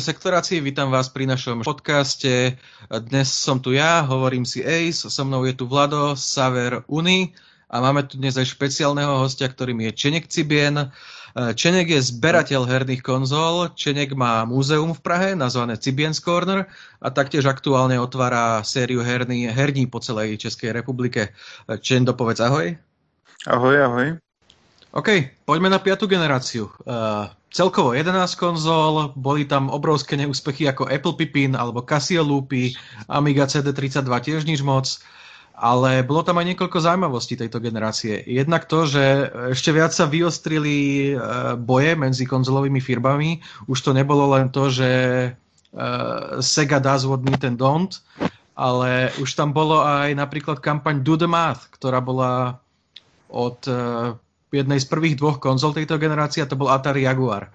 sektorácii, vítam vás pri našom podcaste. Dnes som tu ja, hovorím si Ace, so mnou je tu Vlado, Saver Uni a máme tu dnes aj špeciálneho hostia, ktorým je Čenek Cibien. Čenek je zberateľ herných konzol, Čenek má múzeum v Prahe nazvané Cibien's Corner a taktiež aktuálne otvára sériu herní, herní po celej Českej republike. Čen, dopovedz ahoj. Ahoj, ahoj. OK, poďme na piatu generáciu. Uh, celkovo 11 konzol, boli tam obrovské neúspechy ako Apple Pippin alebo Casio Loopy, Amiga CD32 tiež nič moc, ale bolo tam aj niekoľko zaujímavostí tejto generácie. Jednak to, že ešte viac sa vyostrili uh, boje medzi konzolovými firmami. Už to nebolo len to, že uh, Sega does what Nintendo don't, ale už tam bolo aj napríklad kampaň Do the Math, ktorá bola od uh, jednej z prvých dvoch konzol tejto generácie a to bol Atari Jaguar,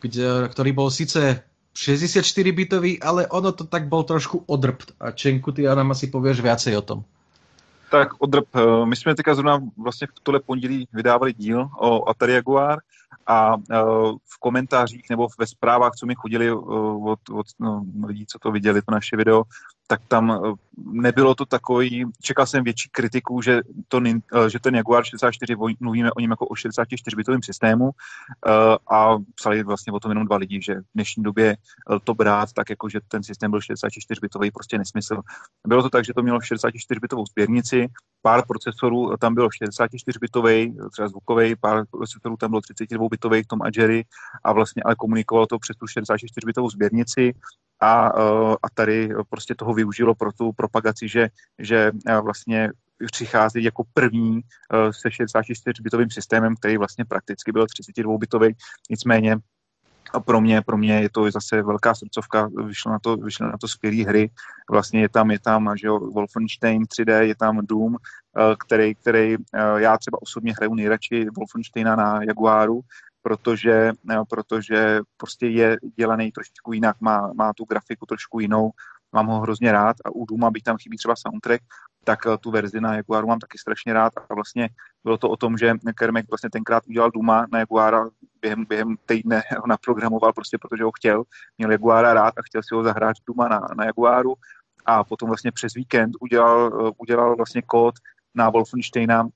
kde, ktorý bol síce 64-bitový, ale ono to tak bol trošku odrbt. A Čenku, ty nám asi pověš viacej o tom. Tak odrb. Eh, my jsme teďka zrovna vlastně v tohle pondělí vydávali díl o Atari Jaguar a eh, v komentářích nebo ve zprávách, co mi chodili eh, od, od no, lidí, co to viděli, to naše video, tak tam nebylo to takový, čekal jsem větší kritiku, že, to, eh, že ten Jaguar 64, mluvíme o něm jako o 64-bitovém systému eh, a psali vlastně o tom jenom dva lidi, že v dnešní době to brát, tak jako, že ten systém byl 64-bitový, prostě nesmysl. Bylo to tak, že to mělo 64-bitovou sběrnici, pár procesorů tam bylo 64-bitový, třeba zvukový, pár procesorů tam bylo 32-bitový v tom Agery a vlastně ale komunikovalo to přes tu 64-bitovou sběrnici a, a tady prostě toho využilo pro tu propagaci, že, že uh, vlastně přichází jako první uh, se 64-bitovým systémem, který vlastně prakticky byl 32-bitový, nicméně a pro mě, pro mě je to zase velká srdcovka, vyšlo na to, vyšlo na to skvělé hry, vlastně je tam, je tam, že jo, Wolfenstein 3D, je tam Doom, který, který já třeba osobně hraju nejradši Wolfensteina na Jaguaru, protože, eh, protože prostě je dělaný trošičku jinak, má, má tu grafiku trošku jinou, mám ho hrozně rád a u Duma, byť tam chybí třeba soundtrack, tak eh, tu verzi na Jaguaru mám taky strašně rád a vlastně bylo to o tom, že Kermek vlastně tenkrát udělal Duma na Jaguara, během, během týdne ho naprogramoval prostě, protože ho chtěl, měl Jaguara rád a chtěl si ho zahrát Duma na, na Jaguaru. A potom vlastně přes víkend udělal, eh, udělal vlastně kód na Wolfensteina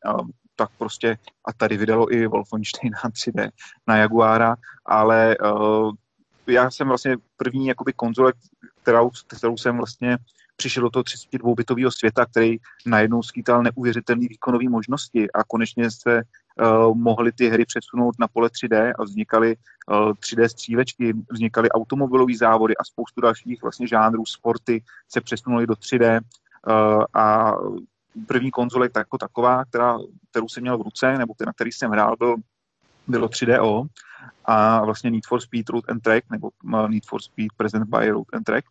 tak prostě a tady vydalo i Wolfensteina 3D na Jaguara, ale já jsem vlastně první jakoby konzole, kterou, kterou jsem vlastně přišel do toho 32-bitového světa, který najednou skýtal neuvěřitelné výkonové možnosti a konečně se uh, mohly ty hry přesunout na pole 3D a vznikaly uh, 3D střílečky, vznikaly automobilové závody a spoustu dalších vlastně žánrů, sporty se přesunuly do 3D uh, a první konzole jako taková, která, kterou jsem měl v ruce, nebo na který jsem hrál, byl, bylo 3DO a vlastně Need for Speed Root and Track, nebo Need for Speed Present by Root and Track.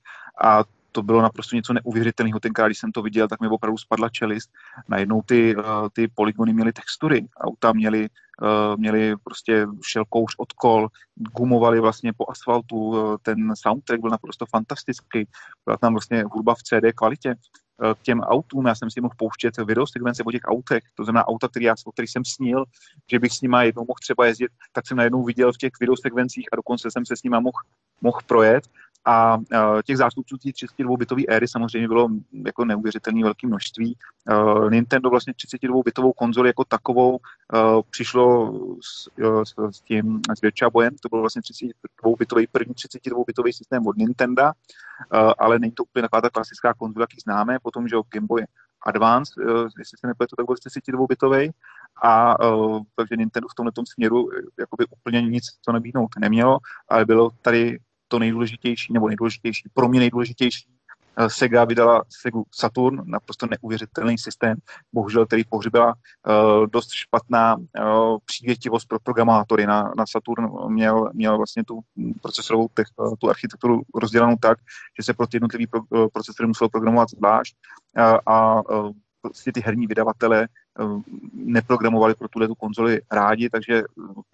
A to bylo naprosto něco neuvěřitelného. Tenkrát, když jsem to viděl, tak mi opravdu spadla čelist. Najednou ty, uh, ty polygony měly textury, auta měly, uh, měly prostě šel kouř od kol, gumovali vlastně po asfaltu, uh, ten soundtrack byl naprosto fantastický, byla tam vlastně hudba v CD kvalitě. Eh, k těm autům, já jsem si mohl pouštět videosekvence o těch autech, to znamená auta, který já, o kterých jsem snil, že bych s nima jednou mohl třeba jezdit, tak jsem najednou viděl v těch videosekvencích a dokonce jsem se s nima mohl, mohl projet. A uh, těch zástupců té 32-bitové éry samozřejmě bylo jako neuvěřitelné velké množství. Uh, Nintendo vlastně 32-bitovou konzoli jako takovou uh, přišlo s, s, s tím s Virtua Boyem, to byl vlastně 32-bitový, první 32-bitový systém od Nintendo, ale není to úplně taková ta klasická konzola, jaký známe, potom, že Game Boy Advance, jestli se nepletu, tak byl 32-bitový, a uh, takže Nintendo v tomto směru jakoby úplně nic to nabídnout nemělo, ale bylo tady to nejdůležitější, nebo nejdůležitější, pro mě nejdůležitější, eh, Sega vydala Segu Saturn, naprosto neuvěřitelný systém, bohužel, který pohřbila uh, dost špatná uh, přívětivost pro programátory. Na, na Saturn měl, měl vlastně tu procesorovou tech, tu architekturu rozdělanou tak, že se pro ty jednotlivý pro, procesory muselo programovat zvlášť a uh, prostě ty herní vydavatele neprogramovali pro tuhle tu konzoli rádi, takže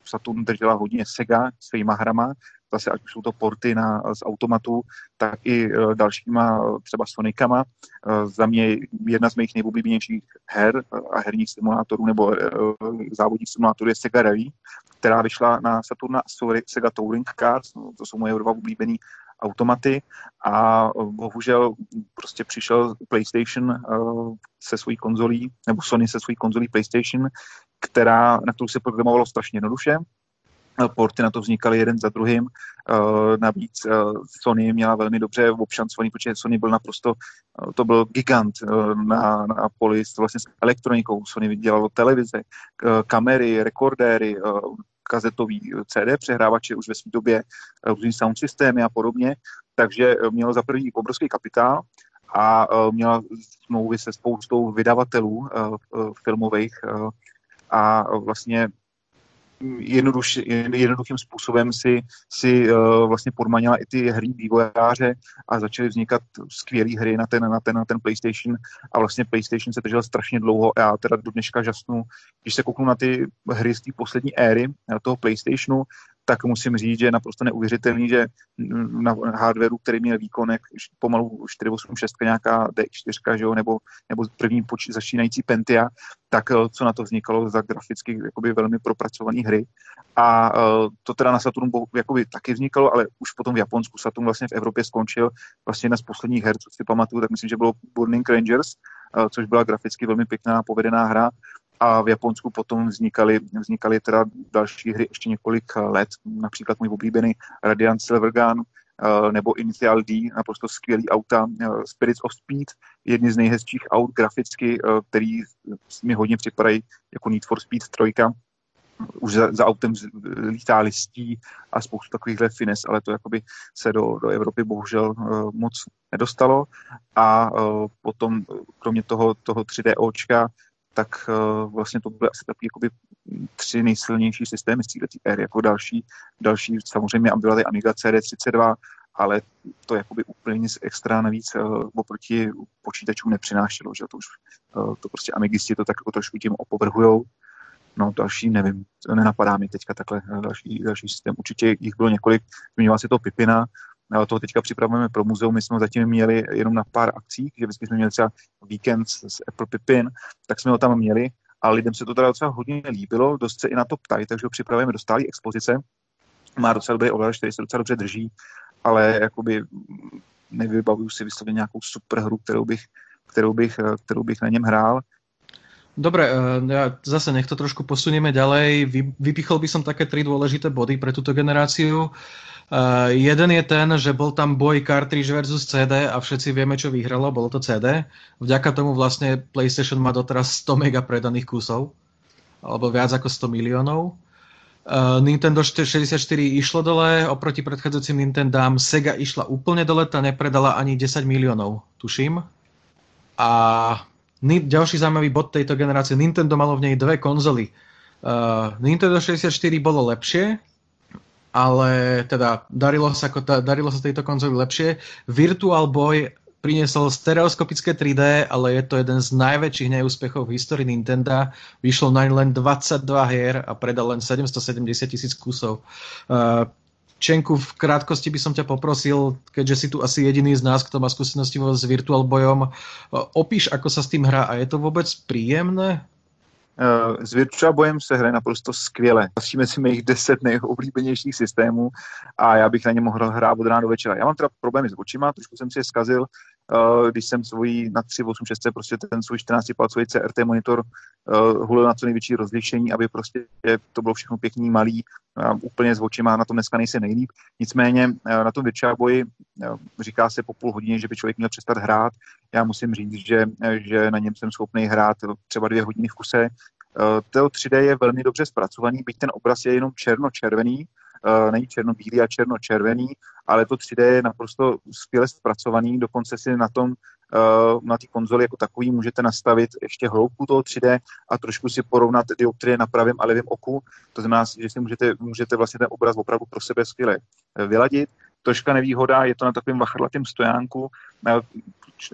Saturn držela hodně Sega svýma hrama zase ať už jsou to porty na, z automatu, tak i uh, dalšíma třeba Sonicama. Uh, za mě jedna z mých nejoblíbenějších her a herních simulátorů nebo závodních simulátorů je Sega Rally, která vyšla na Saturna Sega Touring Cars, no, to jsou moje dva oblíbený automaty a bohužel prostě přišel PlayStation se svojí konzolí, nebo Sony se svojí konzolí PlayStation, která, na kterou se programovalo strašně jednoduše, porty na to vznikaly jeden za druhým. Eh, navíc eh, Sony měla velmi dobře obšancovaný, protože Sony byl naprosto, eh, to byl gigant na, na poli vlastně s elektronikou. Sony dělalo televize, kamery, rekordéry, kazetový CD přehrávače už ve své době, různý sound systémy a podobně. Takže mělo za první obrovský kapitál a měla smlouvy se spoustou vydavatelů filmových a vlastně jednoduš, jednoduchým způsobem si, si uh, vlastně podmanila i ty hry vývojáře a začaly vznikat skvělé hry na ten, na, ten, na ten PlayStation. A vlastně PlayStation se držel strašně dlouho a já teda do dneška žasnu, když se kouknu na ty hry z té poslední éry toho PlayStationu, tak musím říct, že je naprosto neuvěřitelný, že na hardwareu, který měl výkon jak pomalu 486 nějaká D4, že jo, nebo, nebo první poč- začínající Pentia, tak eh, co na to vznikalo za graficky jakoby velmi propracované hry. A uh, to teda na Saturnu jakoby taky vznikalo, ale už potom v Japonsku Saturn vlastně v Evropě skončil vlastně jedna z posledních her, co si pamatuju, tak myslím, že bylo Burning Rangers, uh, což byla graficky velmi pěkná, povedená hra a v Japonsku potom vznikaly, vznikaly teda další hry ještě několik let, například můj oblíbený Radiant Silvergun, eh, nebo Initial D, naprosto skvělý auta, eh, Spirits of Speed, jedny z nejhezčích aut graficky, eh, který mi hodně připadají jako Need for Speed 3, už za, za autem lítá listí a spoustu takovýchhle fines, ale to jakoby se do, do Evropy bohužel moc nedostalo. A potom, kromě toho, toho 3D očka, tak uh, vlastně to byly asi takový jakoby tři nejsilnější systémy z této éry. Jako další, další samozřejmě byla ty Amiga CD32, ale to jakoby úplně nic extra navíc uh, oproti počítačům nepřinášelo, že to už uh, to prostě Amigisti to tak jako trošku tím opovrhujou. No další nevím, nenapadá mi teďka takhle další, další systém. Určitě jich bylo několik, zmiňoval se to Pipina, toho teďka připravujeme pro muzeum. My jsme ho zatím měli jenom na pár akcích, že jsme měli třeba víkend s Apple Pipin, tak jsme ho tam měli a lidem se to teda docela hodně líbilo, dost se i na to ptají, takže ho připravujeme do stálé expozice. Má docela dobrý ovladač, který se docela dobře drží, ale jakoby nevybavuju si vyslovit nějakou super hru, kterou bych, kterou bych, kterou bych na něm hrál. Dobre, eh, ja zase nech to trošku posunieme ďalej. Vypichol by som také tri dôležité body pre túto generáciu. Uh, jeden je ten, že bol tam boj cartridge versus CD a všetci vieme, čo vyhralo, bolo to CD. Vďaka tomu vlastne PlayStation má doteraz 100 mega predaných kusov, alebo viac ako 100 miliónov. Uh, Nintendo 64 išlo dole, oproti predchádzajúcim Nintendám Sega išla úplne dole, tá nepredala ani 10 miliónov, tuším. A ďalší zaujímavý bod tejto generácie, Nintendo malo v nej dve konzoly. Uh, Nintendo 64 bolo lepšie, ale teda darilo sa, darilo sa tejto konzoli lepšie. Virtual Boy priniesol stereoskopické 3D, ale je to jeden z najväčších neúspechov v histórii Nintendo. Vyšlo na len 22 hier a predal len 770 tisíc kusov. Uh, Čenku, v krátkosti by som ťa poprosil, keďže si tu asi jediný z nás, kto má skúsenosti s Virtual Bojom, opíš, ako sa s tým hrá a je to vôbec príjemné? Eh, s Virtua Bojem se hraje naprosto skvěle. Patří mezi mých deset nejoblíbenějších systémů a já bych na ně mohl hrát od rána do večera. Já mám teda problémy s očima, trošku jsem si je zkazil, když jsem svůj na 386 prostě ten svůj 14-palcový CRT monitor uh, hulil na co největší rozlišení, aby prostě to bylo všechno pěkný, malý, uh, úplně s očima, na tom dneska nejsi nejlíp. Nicméně uh, na tom Virtua boji uh, říká se po půl hodině, že by člověk měl přestat hrát. Já musím říct, že, že na něm jsem schopný hrát třeba dvě hodiny v kuse. Uh, to 3D je velmi dobře zpracovaný, byť ten obraz je jenom černo-červený, není černobílý a černo-červený, ale to 3D je naprosto skvěle zpracovaný, dokonce si na tom uh, na té konzoli jako takový můžete nastavit ještě hloubku toho 3D a trošku si porovnat dioptrie na pravém a levém oku. To znamená, že si můžete, můžete vlastně ten obraz opravdu pro sebe skvěle eh, vyladit. Troška nevýhoda, je to na takovém vachrlatém stojánku.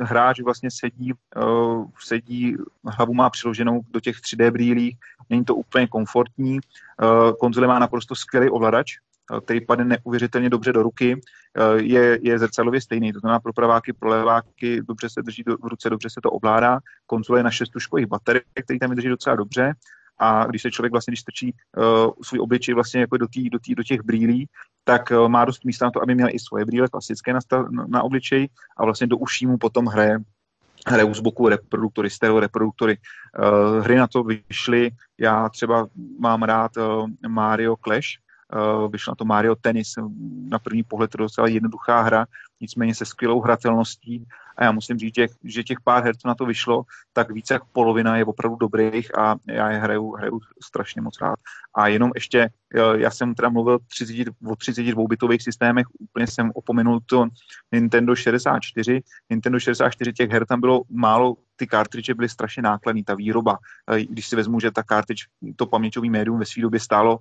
Hráč vlastně sedí, uh, sedí, hlavu má přiloženou do těch 3D brýlí, není to úplně komfortní. Uh, konzole má naprosto skvělý ovladač, který padne neuvěřitelně dobře do ruky, je, je zrcadlově stejný. To znamená pro praváky, pro leváky, dobře se drží v ruce, dobře se to ovládá. Konzole je na šest tuškových baterií, který tam vydrží docela dobře. A když se člověk vlastně, když strčí uh, svůj obličej vlastně jako do, tý, do, tý, do těch brýlí, tak uh, má dost místa na to, aby měl i svoje brýle klasické na, na, obličeji a vlastně do uší mu potom hraje hrajou z boku reproduktory, stereo reproduktory. Uh, hry na to vyšly, já třeba mám rád uh, Mario Clash, uh, vyšlo na to Mario Tennis, na první pohled to docela jednoduchá hra, nicméně se skvělou hratelností a já musím říct, že těch pár her, co na to vyšlo, tak více jak polovina je opravdu dobrých a já je hraju, hraju strašně moc rád. A jenom ještě, já jsem teda mluvil 30, o 32 bitových systémech, úplně jsem opomenul to Nintendo 64. Nintendo 64 těch her tam bylo málo, ty kartridže byly strašně nákladný, ta výroba. Když si vezmu, že ta kartridž, to paměťový médium ve své době stálo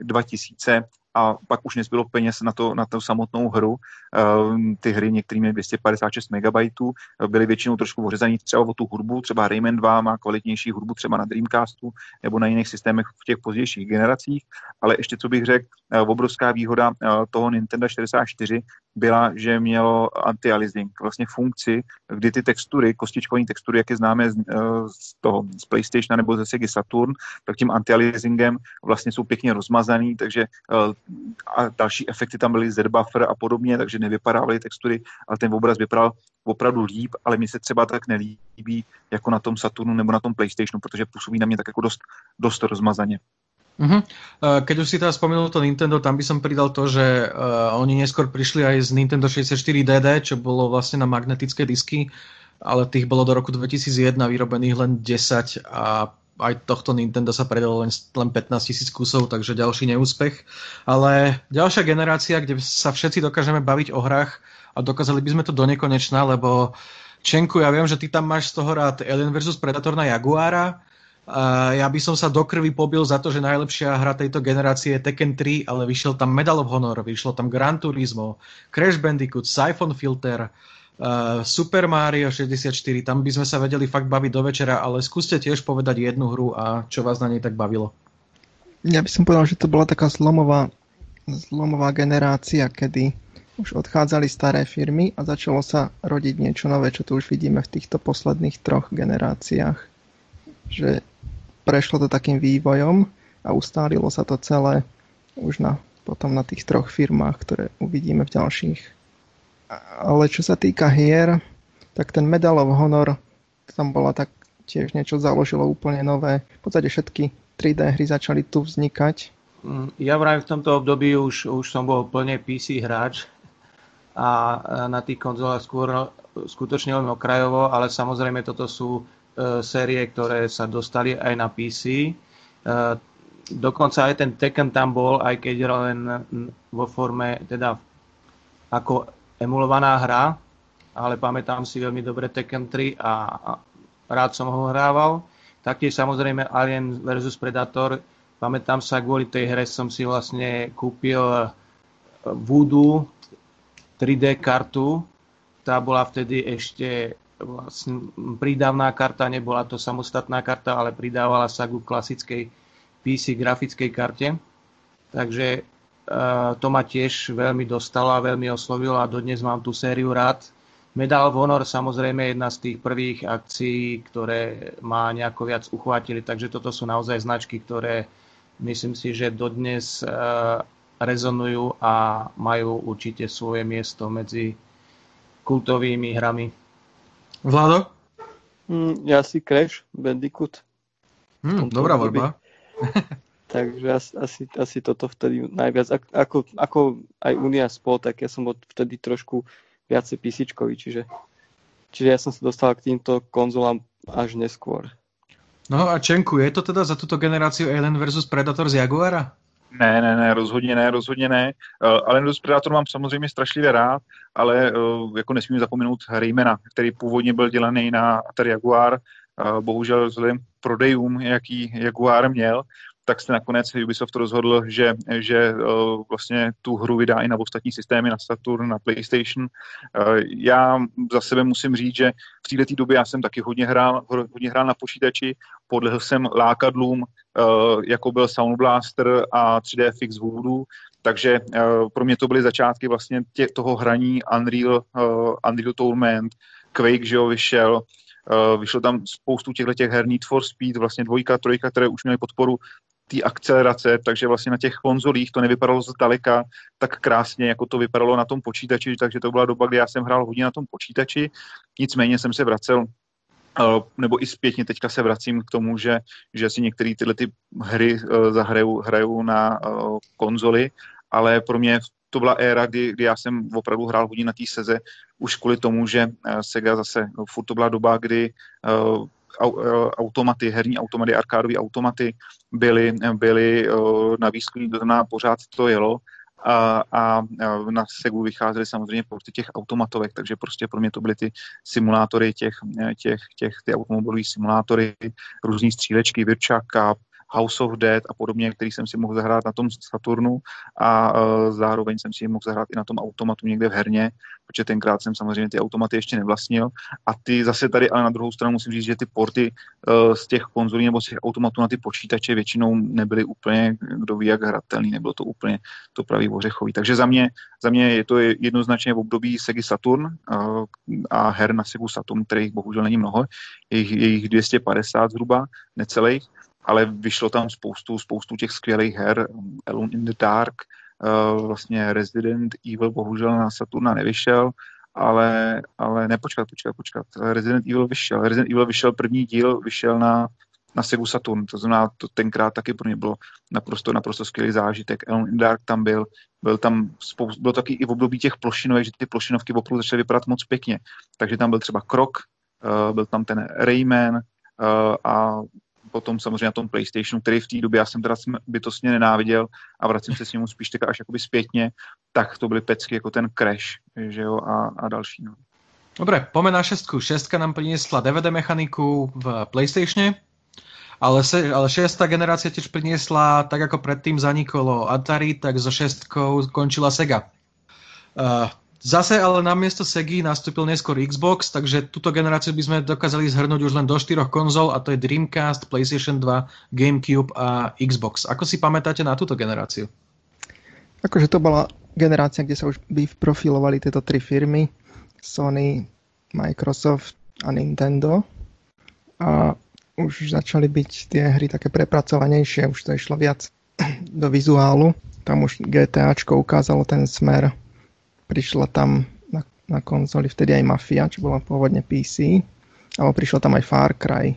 2000 a pak už nezbylo peněz na, to, na tu samotnou hru. Ehm, ty hry některými měly 256 MB, byly většinou trošku ořezaný třeba o tu hudbu, třeba Rayman 2 má kvalitnější hudbu třeba na Dreamcastu nebo na jiných systémech v těch pozdějších generacích, ale ještě co bych řekl, eh, obrovská výhoda eh, toho Nintendo 64 byla, že mělo anti-aliasing, vlastně funkci, kdy ty textury, kostičkové textury, jak je známe z, eh, z toho, z PlayStation nebo ze Sega Saturn, tak tím anti-aliasingem vlastně jsou pěkně rozmazaný, takže a další efekty tam byly Z-buffer a podobně, takže nevypadávaly textury, ale ten obraz vypadal opravdu líp, ale mi se třeba tak nelíbí jako na tom Saturnu nebo na tom PlayStationu, protože působí na mě tak jako dost, dost rozmazaně. Uh-huh. Keď už si teda spomenul to Nintendo, tam by som pridal to, že uh, oni neskôr prišli aj z Nintendo 64 DD, čo bolo vlastne na magnetické disky, ale tých bolo do roku 2001 vyrobených len 10 a aj tohto Nintendo sa predalo len, len 15 tisíc kusov, takže ďalší neúspech. Ale ďalšia generácia, kde sa všetci dokážeme baviť o hrách a dokázali by sme to do nekonečna, lebo Čenku, ja viem, že ty tam máš z toho rád Alien vs Predator na Jaguara, Uh, ja by som sa do krvi pobil za to, že najlepšia hra tejto generácie je Tekken 3, ale vyšiel tam Medal of Honor, vyšlo tam Gran Turismo, Crash Bandicoot, Siphon Filter, uh, Super Mario 64, tam by sme sa vedeli fakt baviť do večera, ale skúste tiež povedať jednu hru a čo vás na nej tak bavilo. Ja by som povedal, že to bola taká zlomová, zlomová generácia, kedy už odchádzali staré firmy a začalo sa rodiť niečo nové, čo tu už vidíme v týchto posledných troch generáciách. Že prešlo to takým vývojom a ustálilo sa to celé už na, potom na tých troch firmách, ktoré uvidíme v ďalších. Ale čo sa týka hier, tak ten Medal of Honor, tam bola tak tiež niečo založilo úplne nové. V podstate všetky 3D hry začali tu vznikať. Mm, ja vraj v tomto období už, už som bol plne PC hráč a na tých konzolách skôr skutočne len okrajovo, ale samozrejme toto sú E, série, ktoré sa dostali aj na PC. E, dokonca aj ten Tekken tam bol, aj keď len vo forme, teda ako emulovaná hra, ale pamätám si veľmi dobre Tekken 3 a rád som ho hrával. Taktiež samozrejme Alien vs Predator. Pamätám sa, kvôli tej hre som si vlastne kúpil Voodoo 3D kartu. Tá bola vtedy ešte vlastne prídavná karta, nebola to samostatná karta, ale pridávala sa ku klasickej PC grafickej karte. Takže to ma tiež veľmi dostalo a veľmi oslovilo a dodnes mám tú sériu rád. Medal of Honor samozrejme je jedna z tých prvých akcií, ktoré ma nejako viac uchvátili, takže toto sú naozaj značky, ktoré myslím si, že dodnes rezonujú a majú určite svoje miesto medzi kultovými hrami. Vlado? Mm, ja si Crash Bandicoot. Hmm, dobrá voľba. Takže asi, asi, asi toto vtedy najviac. Ako, ako aj Unia spol, tak ja som bol vtedy trošku viacej písičkový, čiže, čiže ja som sa dostal k týmto konzolám až neskôr. No a Čenku, je to teda za túto generáciu Alien vs Predator z Jaguara? Ne, ne, ne, rozhodně ne, rozhodně ne. Uh, ale Nintendo Predator mám samozřejmě strašlivě rád, ale uh, jako nesmím zapomenout Raymana, který původně byl dělaný na Atari Jaguar. Uh, bohužel vzhledem k prodejům, jaký Jaguar měl, tak se nakonec Ubisoft rozhodl, že, že uh, vlastně tu hru vydá i na ostatní systémy, na Saturn, na PlayStation. Uh, já za sebe musím říct, že v této době já jsem taky hodně hrál, hodně hrál na počítači, podlehl jsem lákadlům, uh, jako byl Sound Blaster a 3D Fix Voodoo, takže pro mě to byly začátky vlastně tě, toho hraní Unreal, Unreal Tournament, Quake, že jo, vyšel, vyšlo tam spoustu těchto těch her Need for Speed, vlastně dvojka, trojka, které už měly podporu té akcelerace, takže vlastně na těch konzolích to nevypadalo zdaleka tak krásně, jako to vypadalo na tom počítači, takže to byla doba, kdy já jsem hrál hodně na tom počítači, nicméně jsem se vracel nebo i zpětně teďka se vracím k tomu, že, že si některé tyhle ty hry zahrajou hrajou na konzoli, ale pro mě to byla éra, kdy, kdy já jsem opravdu hrál hodně na té seze, už kvůli tomu, že Sega zase, no, furt to byla doba, kdy automaty, herní automaty, arkádové automaty byly, byly na výzkumní, to znamená pořád to jelo a, a na Segu vycházely samozřejmě porty těch automatovek, takže prostě pro mě to byly ty simulátory těch, těch, těch ty automobilové simulátory, různý střílečky, Virtua Cup, House of Dead a podobně, který jsem si mohl zahrát na tom Saturnu a uh, zároveň jsem si mohl zahrát i na tom automatu někde v herně, protože tenkrát jsem samozřejmě ty automaty ještě nevlastnil. A ty zase tady, ale na druhou stranu musím říct, že ty porty uh, z těch konzolí nebo z těch automatů na ty počítače většinou nebyly úplně, kdo ví, jak hratelný, nebylo to úplně to pravý ořechový. Takže za mě, za mě je to jednoznačně v období Sega Saturn uh, a her na Segu Saturn, kterých bohužel není mnoho, je jich 250 zhruba, necelých ale vyšlo tam spoustu, spoustu těch skvělých her, Alone in the Dark, uh, vlastně Resident Evil bohužel na Saturna nevyšel, ale, ale nepočkat, počkat, počkat. Resident Evil vyšel. Resident Evil vyšel, první díl vyšel na, na Segu Saturn, to znamená, to tenkrát taky pro mě bylo naprosto, naprosto skvělý zážitek. Alone in the Dark tam byl, byl tam spoustu, bylo taky i v období těch plošinovek, že ty plošinovky opravdu začaly vypadat moc pěkně. Takže tam byl třeba Krok, uh, byl tam ten Rayman uh, a potom samozřejmě na tom PlayStationu, který v té době já jsem teda bytostně nenáviděl a vracím se s ním spíš tak až jakoby zpětně, tak to byly pecky jako ten Crash, že jo, a, a další. No. Dobre, poďme na šestku. Šestka nám priniesla DVD mechaniku v PlayStatione, ale, se, ale šestá generácia tiež priniesla, tak ako predtým zanikolo Atari, tak so šestkou končila Sega. Uh, Zase ale na miesto Segi nastúpil neskôr Xbox, takže túto generáciu by sme dokázali zhrnúť už len do štyroch konzol a to je Dreamcast, PlayStation 2, GameCube a Xbox. Ako si pamätáte na túto generáciu? Akože to bola generácia, kde sa už profilovali tieto tri firmy. Sony, Microsoft a Nintendo. A už začali byť tie hry také prepracovanejšie, už to išlo viac do vizuálu. Tam už GTAčko ukázalo ten smer prišla tam na, na konzoli vtedy aj Mafia, čo bola pôvodne PC, alebo prišla tam aj Far Cry.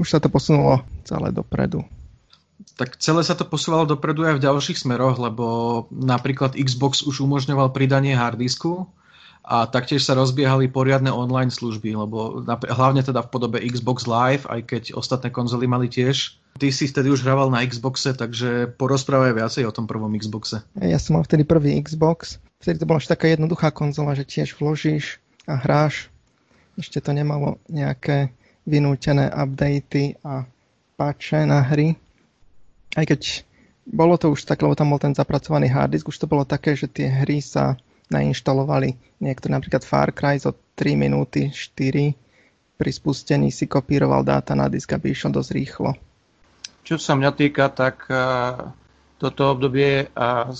Už sa to posunulo celé dopredu. Tak celé sa to posúvalo dopredu aj v ďalších smeroch, lebo napríklad Xbox už umožňoval pridanie harddisku a taktiež sa rozbiehali poriadne online služby, lebo hlavne teda v podobe Xbox Live, aj keď ostatné konzoly mali tiež. Ty si vtedy už hrával na Xboxe, takže porozprávaj viacej o tom prvom Xboxe. Ja som mal vtedy prvý Xbox Vtedy to bola až taká jednoduchá konzola, že tiež vložíš a hráš. Ešte to nemalo nejaké vynútené updaty a patche na hry. Aj keď bolo to už tak, lebo tam bol ten zapracovaný harddisk, už to bolo také, že tie hry sa nainštalovali. Niektoré napríklad Far Cry zo 3 minúty, 4 pri spustení si kopíroval dáta na disk, aby išiel dosť rýchlo. Čo sa mňa týka, tak uh, toto obdobie uh,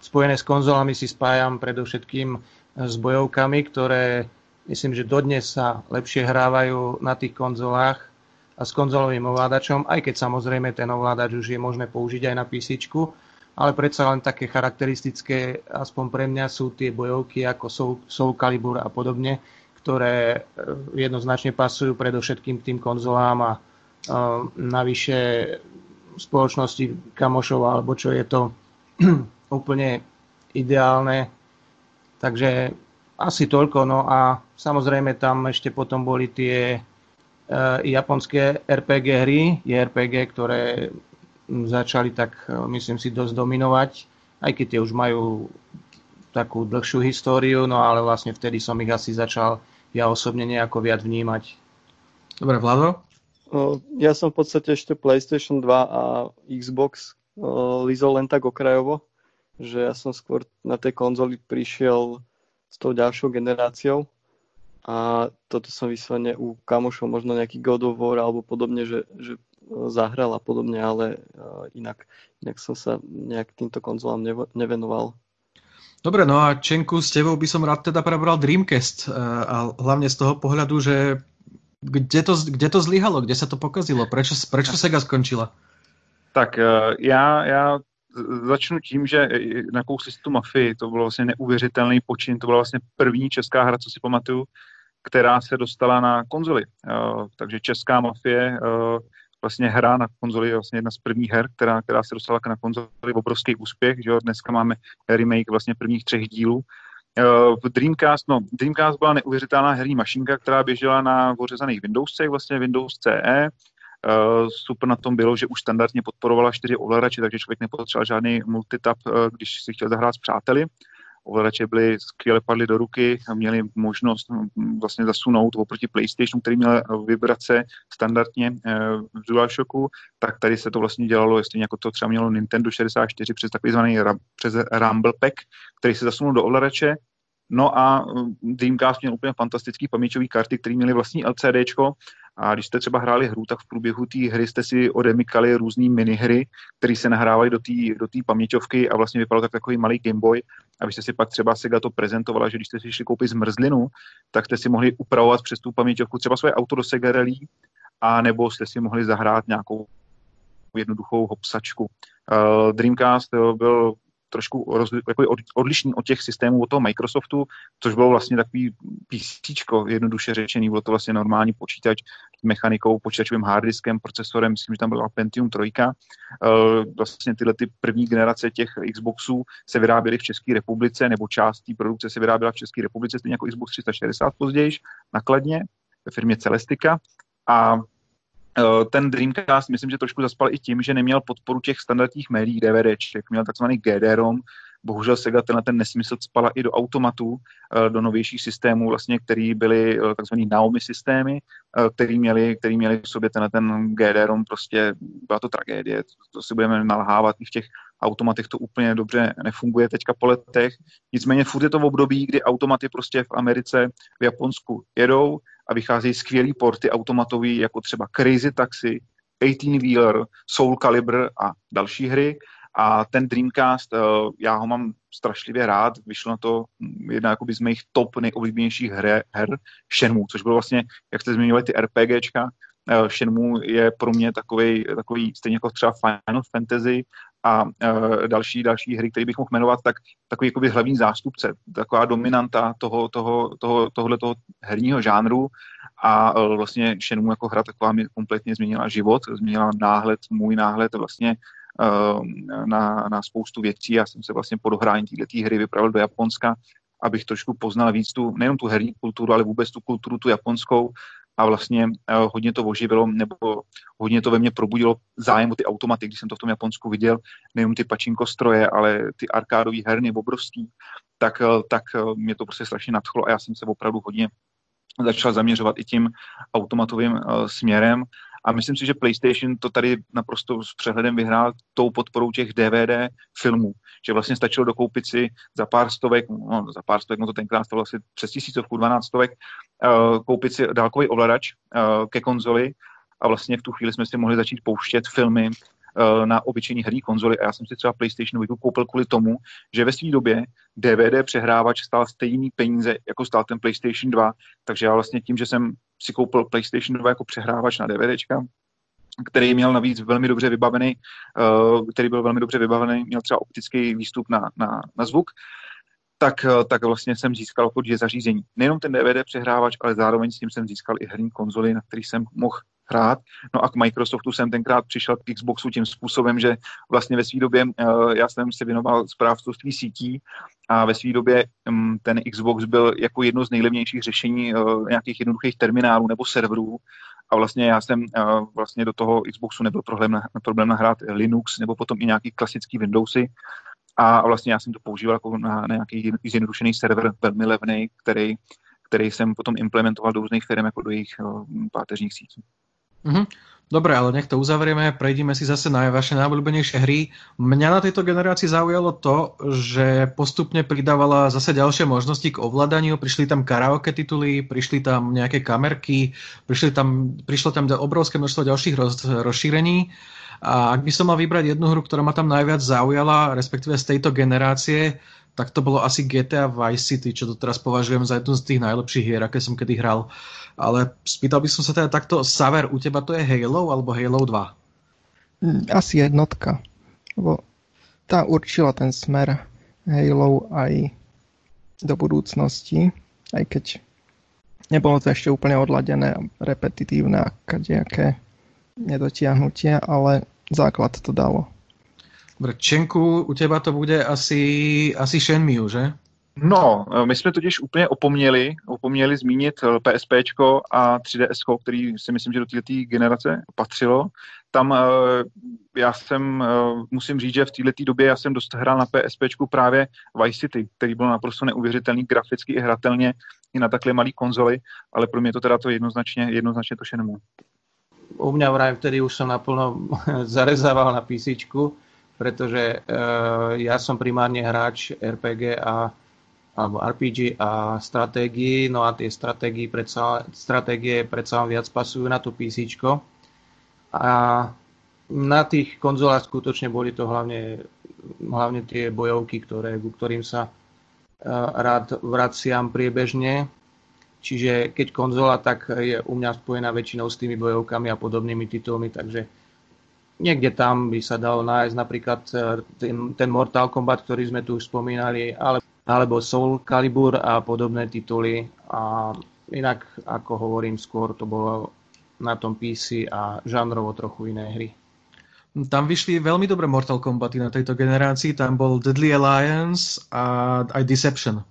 spojené s konzolami si spájam predovšetkým s bojovkami, ktoré myslím, že dodnes sa lepšie hrávajú na tých konzolách a s konzolovým ovládačom, aj keď samozrejme ten ovládač už je možné použiť aj na PC, ale predsa len také charakteristické, aspoň pre mňa, sú tie bojovky ako Soul, Soul Calibur a podobne, ktoré e, jednoznačne pasujú predovšetkým tým konzolám a uh, navyše spoločnosti kamošov alebo čo je to úplne ideálne. Takže asi toľko. No a samozrejme tam ešte potom boli tie uh, japonské RPG hry, JRPG, ktoré začali tak, myslím si, dosť dominovať, aj keď tie už majú takú dlhšiu históriu, no ale vlastne vtedy som ich asi začal ja osobne nejako viac vnímať. Dobre, Vlado? Ja som v podstate ešte PlayStation 2 a Xbox lizol len tak okrajovo že ja som skôr na tej konzoli prišiel s tou ďalšou generáciou a toto som vyslovene u kamošov možno nejaký God of War alebo podobne, že, že zahral a podobne, ale inak, inak som sa nejak týmto konzolám nevenoval. Dobre, no a Čenku, s tebou by som rád teda prebral Dreamcast a hlavne z toho pohľadu, že kde to, kde to zlyhalo, kde se to pokazilo, proč, proč Sega skončila? Tak eh, já, já začnu tím, že nakousli tu mafii, to bylo vlastně neuvěřitelný počin, to byla vlastně první česká hra, co si pamatuju, která se dostala na konzoli. Uh, takže česká mafie, uh, vlastně hra na konzoli je vlastně jedna z prvních her, která, která se dostala na konzoli, obrovský úspěch, že jo? dneska máme remake vlastně prvních třech dílů. Uh, v Dreamcast, no, Dreamcast byla neuvěřitelná herní mašinka, která běžela na ořezaných Windowsech, vlastně Windows CE, super na tom bylo, že už standardně podporovala čtyři ovladače, takže člověk nepotřeboval žádný multitap, uh, když si chtěl zahrát s přáteli. Ovladače byly skvěle padly do ruky a měli možnost hm, vlastně zasunout oproti PlayStationu, který měl vibrace standardně v DualShocku, tak tady se to vlastně dělalo, jestli jako to třeba mělo Nintendo 64 přes takzvaný přes Rumble Pack, který se zasunul do ovladače, No a Dreamcast měl úplně fantastický paměťový karty, které měly vlastní LCDčko a když jste třeba hráli hru, tak v průběhu té hry jste si odemykali různé minihry, které se nahrávaly do té do paměťovky a vlastně vypadalo tak takový malý Gameboy. A vy jste si pak třeba Sega to prezentovala, že když jste si šli koupit zmrzlinu, tak jste si mohli upravovat přes tu paměťovku třeba svoje auto do Sega Rally, a nebo jste si mohli zahrát nějakou jednoduchou hopsačku. Uh, Dreamcast byl trošku roz, jako od, odlišný od těch systémů od toho Microsoftu, což bylo vlastně takový PC, jednoduše řečený, bylo to vlastně normální počítač s mechanikou, počítačovým harddiskem, procesorem, myslím, že tam byla Pentium 3. Uh, vlastně tyhle ty první generace těch Xboxů se vyráběly v České republice, nebo část té produkce se vyráběla v České republice, stejně jako Xbox 360 později, nakladně, ve firmě Celestika. A Eh, ten Dreamcast myslím, že trošku zaspal i tím, že neměl podporu těch standardních médií DVDček, měl takzvaný GD-ROM, bohužel Sega tenhle ten nesmysl spala i do automatů, eh, do novějších systémů, vlastně, který byly eh, takzvaný Naomi systémy, který měli, který měli v sobě tenhle ten GD-ROM, prostě byla to tragédie, to, to si budeme nalhávat i v těch automatech to úplně dobře nefunguje teďka po letech. Nicméně furt je to v období, kdy automaty prostě v Americe, v Japonsku jedou a vycházejí skvělý porty automatový, jako třeba Crazy Taxi, 18 Wheeler, Soul Calibur a další hry. A ten Dreamcast, eh, já ho mám strašlivě rád, vyšlo na to jedna jakoby z mých top nejoblíbenějších her, her Shenmue, což bylo vlastně, jak jste zmiňovali, ty RPGčka, eh, Shenmue je pro mě takový, takový stejně jako třeba Final Fantasy a uh, další, další hry, které bych mohl jmenovat, tak takový jakoby hlavní zástupce, taková dominanta toho, toho, toho, tohle toho herního žánru. A vlastně Shenmue jako hra taková mi kompletně změnila život, změnila náhled, můj náhled vlastně na, na spoustu věcí. Já jsem se vlastně po dohrání této hry vypravil do Japonska, abych trošku poznal víc tu, nejenom tu herní kulturu, ale vůbec tu kulturu tu japonskou. A vlastně uh, hodně to oživilo, nebo hodně to ve mně probudilo zájem o ty automaty, když jsem to v tom Japonsku viděl, nejenom ty pačinko stroje, ale ty arkádové herny obrovský, tak, uh, tak mě to prostě strašně nadchlo a já jsem se opravdu hodně začal zaměřovat i tím automatovým směrem a myslím si, že PlayStation to tady naprosto s přehledem vyhrál tou podporou těch DVD filmů, že vlastně stačilo dokoupit si za pár stovek, no za pár stovek, no to tenkrát stalo asi přes tisícovku, 12 stovek, uh, koupit si dálkový ovladač uh, ke konzoli a vlastně v tu chvíli jsme si mohli začít pouštět filmy uh, na obyčejní herní konzoli. A já jsem si třeba PlayStation 2 koupil kvůli tomu, že ve své době DVD přehrávač stál stejný peníze, jako stál ten PlayStation 2, takže já vlastně tím, že jsem si koupil PlayStation 2 jako přehrávač na DVDčka, který měl navíc velmi dobře vybavený, uh, který byl velmi dobře vybavený, měl třeba optický výstup na, na, na zvuk, tak, uh, tak vlastně jsem získal jako dvě zařízení. Nejenom ten DVD přehrávač, ale zároveň s tím jsem získal i herní konzoli, na který jsem mohl hrát. No a k Microsoftu jsem tenkrát přišel k Xboxu tím způsobem, že vlastně ve své době uh, já jsem se věnoval správcovství sítí a ve své době um, ten Xbox byl jako jedno z nejlevnějších řešení uh, nějakých jednoduchých terminálů nebo serverů a vlastně já jsem uh, vlastně do toho Xboxu nebyl problém, problém nahrát Linux nebo potom i nějaký klasický Windowsy a vlastně já jsem to používal jako na, na nějaký zjednodušený server, velmi levný, který, který jsem potom implementoval do různých firm jako do jejich uh, páteřních sítí. Mm-hmm. Dobre, ale nech to uzavrieme, prejdime si zase na vaše najobľúbenejšie hry. Mňa na tejto generácii zaujalo to, že postupne pridávala zase ďalšie možnosti k ovládaniu. Prišli tam karaoke tituly, prišli tam nejaké kamerky, prišli tam, prišlo tam obrovské množstvo ďalších roz, rozšírení. A ak by som mal vybrať jednu hru, ktorá ma tam najviac zaujala, respektíve z tejto generácie, tak to bolo asi GTA Vice City, čo to teraz považujem za jednu z tých najlepších hier, aké som kedy hral. Ale spýtal by som sa teda takto, Saver, u teba to je Halo alebo Halo 2? Mm, asi jednotka, lebo tá určila ten smer Halo aj do budúcnosti, aj keď nebolo to ešte úplne odladené, repetitívne a kadejaké nedotiahnutie, ale základ to dalo. Dobre, Čenku, u teba to bude asi, asi Shenmue, že? No, my jsme totiž úplně opomněli, opomněli zmínit PSP a 3DS, který si myslím, že do této generace patřilo. Tam já jsem, musím říct, že v této době já jsem dost hrál na PSP právě Vice City, který byl naprosto neuvěřitelný graficky i hratelně i na takhle malý konzoli, ale pro mě to teda to jednoznačně, jednoznačně to Shenmue. U mňa vraj vtedy už som naplno zarezával na PC, pretože uh, ja som primárne hráč RPG a alebo RPG a stratégii, no a tie stratégie predsa, stratégie predsa viac pasujú na tú PC. A na tých konzolách skutočne boli to hlavne, hlavne tie bojovky, ktoré, ku ktorým sa uh, rád vraciam priebežne. Čiže keď konzola, tak je u mňa spojená väčšinou s tými bojovkami a podobnými titulmi, takže niekde tam by sa dalo nájsť napríklad e, ten, ten Mortal Kombat, ktorý sme tu už spomínali, ale, alebo Soul Calibur a podobné tituly. A inak, ako hovorím, skôr to bolo na tom PC a žánrovo trochu iné hry. Tam vyšli veľmi dobré Mortal Kombaty na tejto generácii. Tam bol Deadly Alliance a aj Deception.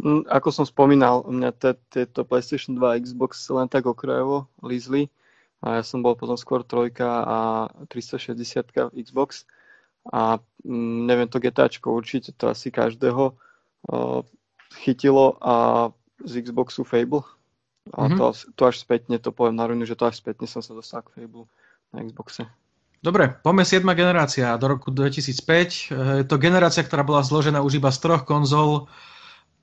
Mm, ako som spomínal, mňa tieto PlayStation 2 a Xbox len tak okrajovo lízli a ja som bol potom skôr trojka a 360 Xbox a mm, neviem to GTAčko určite to asi každého chytilo a z Xboxu Fable a mm-hmm. to, to až spätne, to poviem na rovinu, že to až spätne som sa dostal k Fable na Xboxe. Dobre, poďme 7. generácia do roku 2005. Je to generácia, ktorá bola zložená už iba z troch konzol,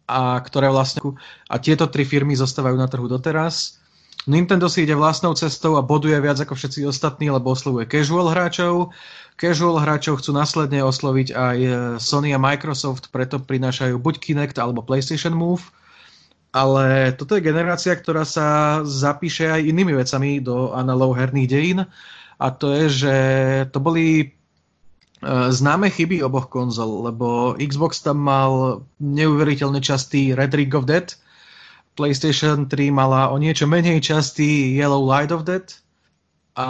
a ktoré vlastne a tieto tri firmy zostávajú na trhu doteraz. Nintendo si ide vlastnou cestou a boduje viac ako všetci ostatní, lebo oslovuje casual hráčov. Casual hráčov chcú následne osloviť aj Sony a Microsoft, preto prinášajú buď Kinect alebo PlayStation Move. Ale toto je generácia, ktorá sa zapíše aj inými vecami do analog herných dejín. A to je, že to boli Eh, známe chyby oboch konzol, lebo Xbox tam mal neuveriteľne častý Red Ring of Dead, PlayStation 3 mala o niečo menej častý Yellow Light of Dead a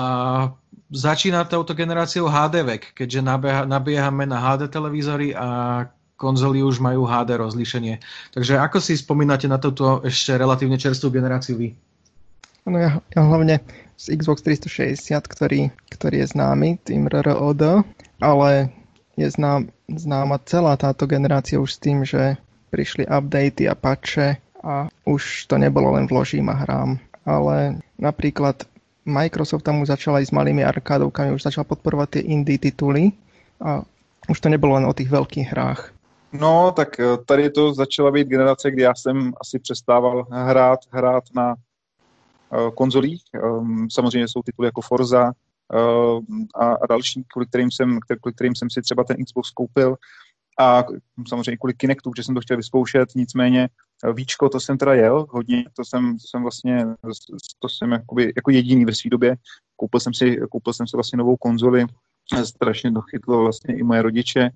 začína touto generáciou HD keďže nabiehame na HD televízory a konzoly už majú HD rozlíšenie. Takže ako si spomínate na túto ešte relatívne čerstvú generáciu vy? No ja, ja hlavne z Xbox 360, ktorý, ktorý je známy, tým RROD, ale je znám, známa celá táto generácia už s tým, že prišli updaty a patche a už to nebolo len vložím a hrám. Ale napríklad Microsoft tam už začal aj s malými arkádovkami, už začal podporovať tie indie tituly a už to nebolo len o tých veľkých hrách. No, tak eh, tady to začala být generace, kdy já jsem asi přestával hrát, hrát na uh, konzolích. Um, samozřejmě jsou tituly jako Forza, Eh, a, další, kvůli kterým, jsem, kvůli kterým jsem si třeba ten Xbox koupil a samozřejmě kvůli Kinectu, že jsem to chtěl vyzkoušet, nicméně eh, Víčko, to jsem teda jel hodně, to jsem, to jsem vlastně, to jsem jakoby, jako jediný ve své době, koupil jsem, si, koupil jsem si vlastně novou konzoli, strašně dochytlo vlastně i moje rodiče,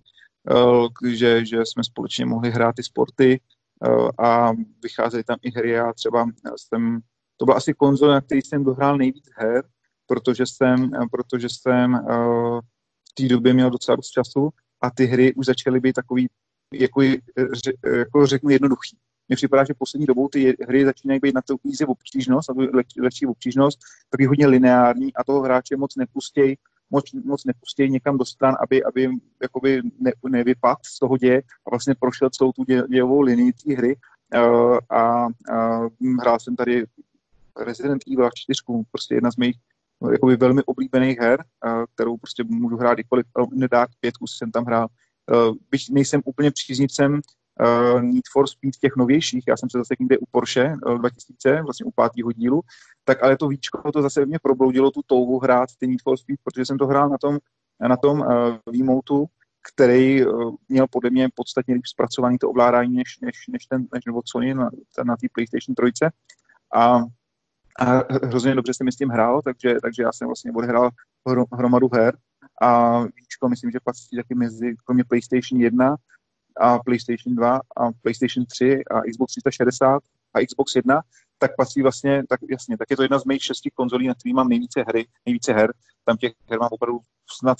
eh, že, že jsme společně mohli hrát ty sporty a vycházely tam i hry, já třeba jsem, to byla asi konzole, na který jsem dohrál nejvíc her, protože jsem, protože jsem uh, v té době měl docela dost času a ty hry už začaly být takový, jako, jako řeknu, jednoduchý. Mně připadá, že poslední dobou ty hry začínají být na tu easy obtížnost, lehčí, obtížnost, taky hodně lineární a toho hráče moc nepustějí moc, moc nepustějí někam do stran, aby, aby jakoby ne, nevypad z toho děje a vlastně prošel celou tu dě, dějovou linii té hry. Uh, a uh, hrál jsem tady Resident Evil 4, prostě jedna z mých jakoby velmi oblíbených her, kterou prostě můžu hrát kdykoliv. Nedá pětku jsem tam hrál. Byť nejsem úplně příznivcem Need for Speed těch novějších, já jsem se zase někde u Porsche 2000, vlastně u pátého dílu, tak ale to víčko to zase mě probloudilo tu touhu hrát ty Need for Speed, protože jsem to hrál na tom, na tom uh, který měl podle mě podstatně líp zpracování to ovládání než, než, než ten než nebo Sony na, na té PlayStation 3. A, a hrozně dobře se mi s tím hrál, takže, takže já jsem vlastně odehrál hromadu her a víčko myslím, že patří taky mezi kromě PlayStation 1 a PlayStation 2 a PlayStation 3 a Xbox 360 a Xbox 1, tak patří vlastně, tak jasně, tak je to jedna z mých šesti konzolí, na kterých mám nejvíce hry, nejvíce her. Tam těch her mám opravdu snad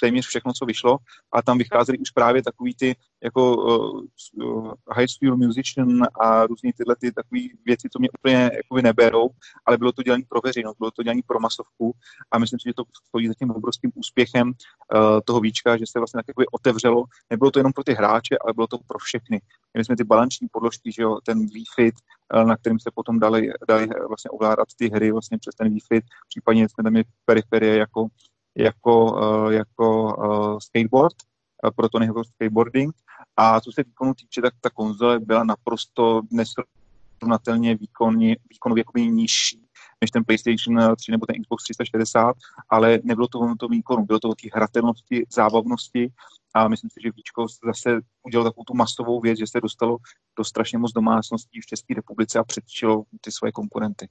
téměř všechno, co vyšlo, a tam vycházely už právě takový ty jako uh, High School Musician a různý tyhle ty takové věci, co mě úplně jakoby neberou, ale bylo to dělané pro veřejnost, bylo to dělané pro masovku a myslím si, že to stojí za tím obrovským úspěchem uh, toho víčka, že se vlastně tak otevřelo. Nebylo to jenom pro ty hráče, ale bylo to pro všechny. Měli jsme ty balanční podložky, že jo, ten Wii Fit, uh, na kterým se potom dali, dali vlastně ovládat ty hry vlastně přes ten Fit, případně jsme tam měli periferie jako jako, uh, jako uh, skateboard, uh, pro to jako skateboarding. A co se výkonu týče, tak ta konzole byla naprosto nesrovnatelně výkonně, výkonově jako nižší než ten PlayStation 3 nebo ten Xbox 360, ale nebylo to o tom výkonu, bylo to o té hratelnosti, zábavnosti a myslím si, že Víčko zase udělal takovou tu masovou věc, že se dostalo do strašně moc domácností v České republice a předčilo ty svoje konkurenty.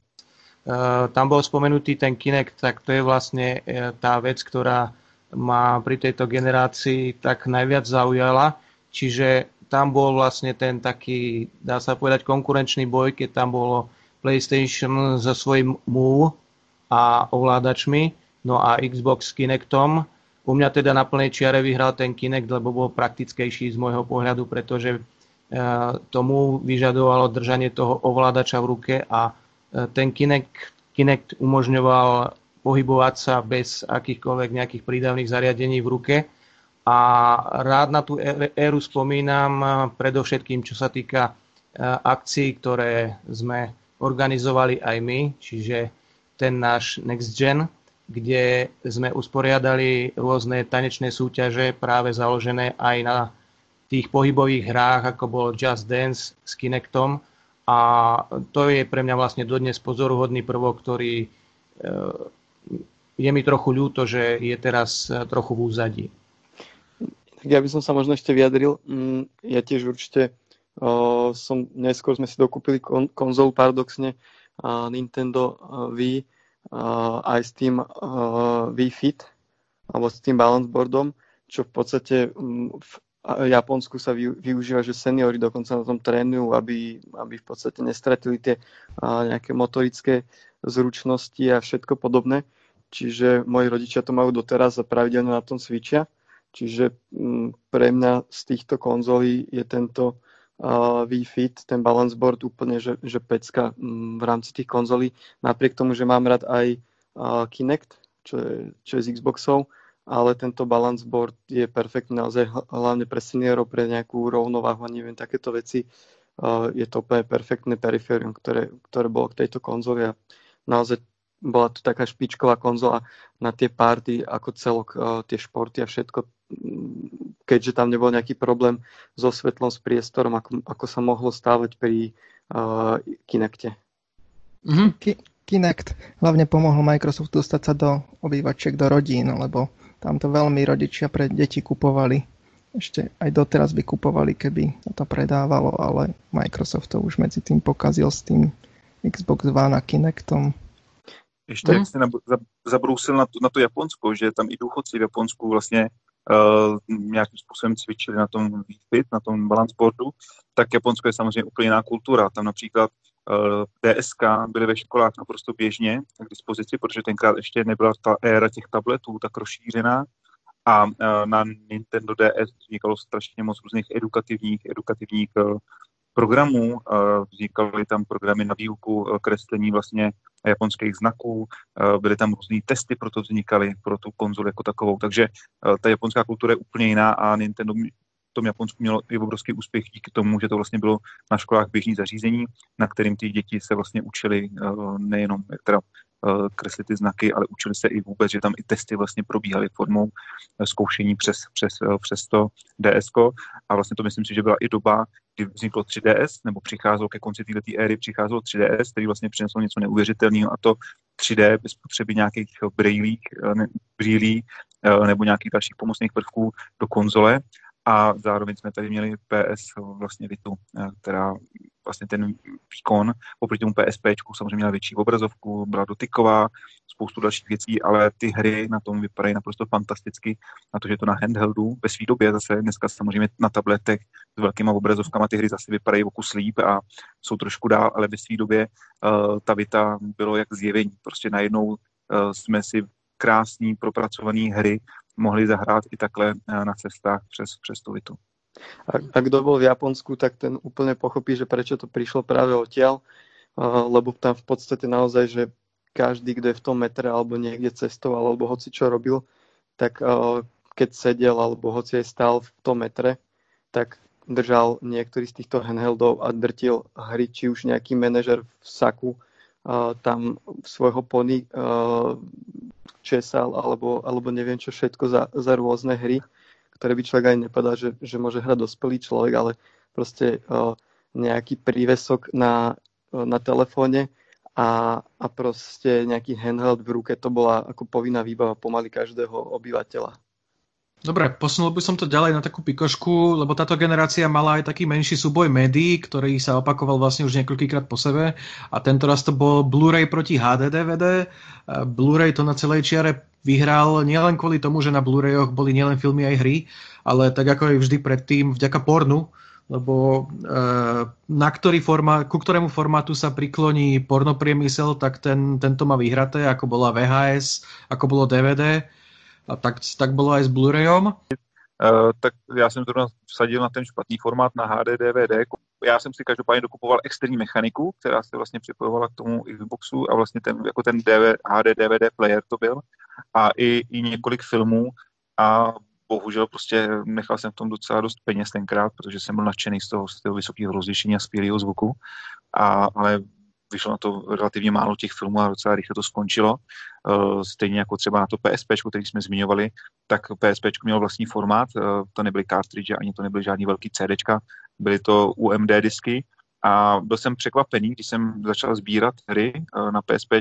Eh, tam bol spomenutý ten Kinect, tak to je vlastne eh, tá vec, ktorá ma pri tejto generácii tak najviac zaujala. Čiže tam bol vlastne ten taký, dá sa povedať, konkurenčný boj, keď tam bolo PlayStation so svojím Move a ovládačmi, no a Xbox s Kinectom. U mňa teda na plnej čiare vyhral ten Kinect, lebo bol praktickejší z môjho pohľadu, pretože eh, tomu vyžadovalo držanie toho ovládača v ruke a ten Kinect, Kinect umožňoval pohybovať sa bez akýchkoľvek nejakých prídavných zariadení v ruke. A rád na tú éru spomínam eh, predovšetkým, čo sa týka eh, akcií, ktoré sme organizovali aj my, čiže ten náš Next Gen, kde sme usporiadali rôzne tanečné súťaže práve založené aj na tých pohybových hrách, ako bol Just Dance s Kinectom, a to je pre mňa vlastne dodnes pozoruhodný prvok, ktorý e, je mi trochu ľúto, že je teraz e, trochu v úzadí. Tak ja by som sa možno ešte vyjadril. Mm, ja tiež určite uh, som, neskôr sme si dokúpili kon, konzolu paradoxne Nintendo Wii aj s tým Wii Fit alebo s tým balance boardom, čo v podstate v Japonsku sa využíva, že seniory dokonca na tom trénujú, aby, aby v podstate nestratili tie nejaké motorické zručnosti a všetko podobné. Čiže moji rodičia to majú doteraz a pravidelne na tom cvičia. Čiže pre mňa z týchto konzolí je tento uh, Fit, ten balance board úplne, že, že pecka um, v rámci tých konzolí. Napriek tomu, že mám rád aj uh, Kinect, čo je, čo je z Xboxov, ale tento balance board je perfektný naozaj hlavne pre seniorov, pre nejakú rovnováhu a neviem, takéto veci. Je to úplne perfektné periférium, ktoré, ktoré bolo k tejto konzoli a naozaj bola to taká špičková konzola na tie party, ako celok, tie športy a všetko, keďže tam nebol nejaký problém so svetlom, s priestorom, ako, ako sa mohlo stávať pri uh, Kinecte. Mm-hmm. Kinect hlavne pomohol Microsoft dostať sa do obývačiek, do rodín, lebo tam to veľmi rodičia pre deti kupovali. Ešte aj doteraz by kupovali, keby sa to predávalo, ale Microsoft to už medzi tým pokazil s tým Xbox One a Kinectom. Ještě jak jsi zabrousil na to, na to Japonsko, že tam i důchodci v Japonsku vlastně uh, nějakým způsobem cvičili na tom Fit, na tom balance boardu, tak Japonsko je samozřejmě úplně jiná kultura. Tam například uh, DSK byly ve školách naprosto běžně k dispozici, protože tenkrát ještě nebyla ta éra těch tabletů tak rozšířená. A uh, na Nintendo DS vznikalo strašně moc různých edukativních, edukativních uh, programů, vznikaly tam programy na výuku kreslení vlastně japonských znaků, byly tam různé testy, proto vznikaly pro tu konzoli jako takovou. Takže ta japonská kultura je úplně jiná a Nintendo tom Japonsku mělo i obrovský úspěch díky tomu, že to vlastně bylo na školách běžný zařízení, na kterým ty děti se vlastně učili nejenom teda kreslit ty znaky, ale učili se i vůbec, že tam i testy vlastně probíhaly formou zkoušení přes, přes, přes to DSK a vlastně to myslím si, že byla i doba, kdy vzniklo 3DS, nebo přicházelo ke konci této éry, přicházelo 3DS, který vlastně přineslo něco neuvěřitelného a to 3D bez potřeby nějakých brýlí, brýlí nebo nějakých dalších pomocných prvků do konzole. A zároveň jsme tady měli PS vlastně Vitu, která vlastně ten výkon oproti tomu PSP samozřejmě měla větší obrazovku, byla dotyková, spoustu dalších věcí, ale ty hry na tom vypadají naprosto fantasticky, na to, že to na handheldu ve své době zase dneska samozřejmě na tabletech s velkýma obrazovkama ty hry zase vypadají o kus líp a jsou trošku dál, ale ve své době uh, ta Vita bylo jak zjevení. Prostě najednou uh, jsme si krásný, propracovaný hry mohli zahrát i takhle uh, na cestách přes, přes tu Vitu. A, a kto bol v Japonsku, tak ten úplne pochopí, že prečo to prišlo práve odtiaľ, uh, lebo tam v podstate naozaj, že každý, kto je v tom metre alebo niekde cestoval alebo hoci čo robil, tak uh, keď sedel alebo hoci aj stál v tom metre, tak držal niektorý z týchto handheldov a drtil hry, či už nejaký manažer v saku tam svojho pony česal alebo, alebo neviem čo všetko za, za rôzne hry ktoré by človek aj nepovedal, že, že môže hrať dospelý človek, ale proste uh, nejaký prívesok na, na telefóne a, a proste nejaký handheld v ruke, to bola ako povinná výbava pomaly každého obyvateľa. Dobre, posunul by som to ďalej na takú pikošku, lebo táto generácia mala aj taký menší súboj médií, ktorý sa opakoval vlastne už niekoľkýkrát po sebe a tento raz to bol Blu-ray proti HD DVD. Blu-ray to na celej čiare vyhral nielen kvôli tomu, že na Blu-rayoch boli nielen filmy aj hry, ale tak ako aj vždy predtým vďaka pornu, lebo e, na ktorý forma, ku ktorému formátu sa prikloní pornopriemysel, tak ten, tento má vyhraté, ako bola VHS, ako bolo DVD a tak, tak bylo aj s Blu-rayom? Uh, tak já jsem to vsadil na ten špatný formát na HD DVD. Já jsem si každopádně dokupoval externí mechaniku, která se vlastně připojovala k tomu Xboxu a vlastně ten, jako ten DV, HD DVD player to byl a i, i několik filmů a bohužel prostě nechal jsem v tom docela dost peněz tenkrát, protože jsem byl nadšený z toho, z toho vysokého rozlišení a skvělého zvuku, a, ale vyšlo na to relativně málo těch filmů a docela rychle to skončilo. Uh, stejně jako třeba na to PSP, který jsme zmiňovali, tak PSP mělo vlastní formát, uh, to nebyly cartridge, ani to nebyly žádný velký CDčka, byly to UMD disky a byl jsem překvapený, když jsem začal sbírat hry uh, na PSP,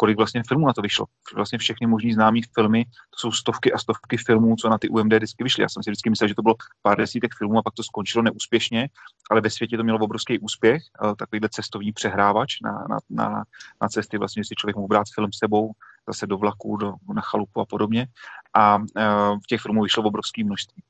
kolik vlastně filmů na to vyšlo. Vlastně všechny možný známý filmy, to jsou stovky a stovky filmů, co na ty UMD disky vyšly. Já jsem si vždycky myslel, že to bylo pár desítek filmů a pak to skončilo neúspěšně, ale ve světě to mělo obrovský úspěch, takovýhle cestovní přehrávač na, na, na, na cesty, vlastně si člověk mohl brát film sebou, zase do vlaku, do, na chalupu a podobně. A uh, v těch filmů vyšlo obrovské množství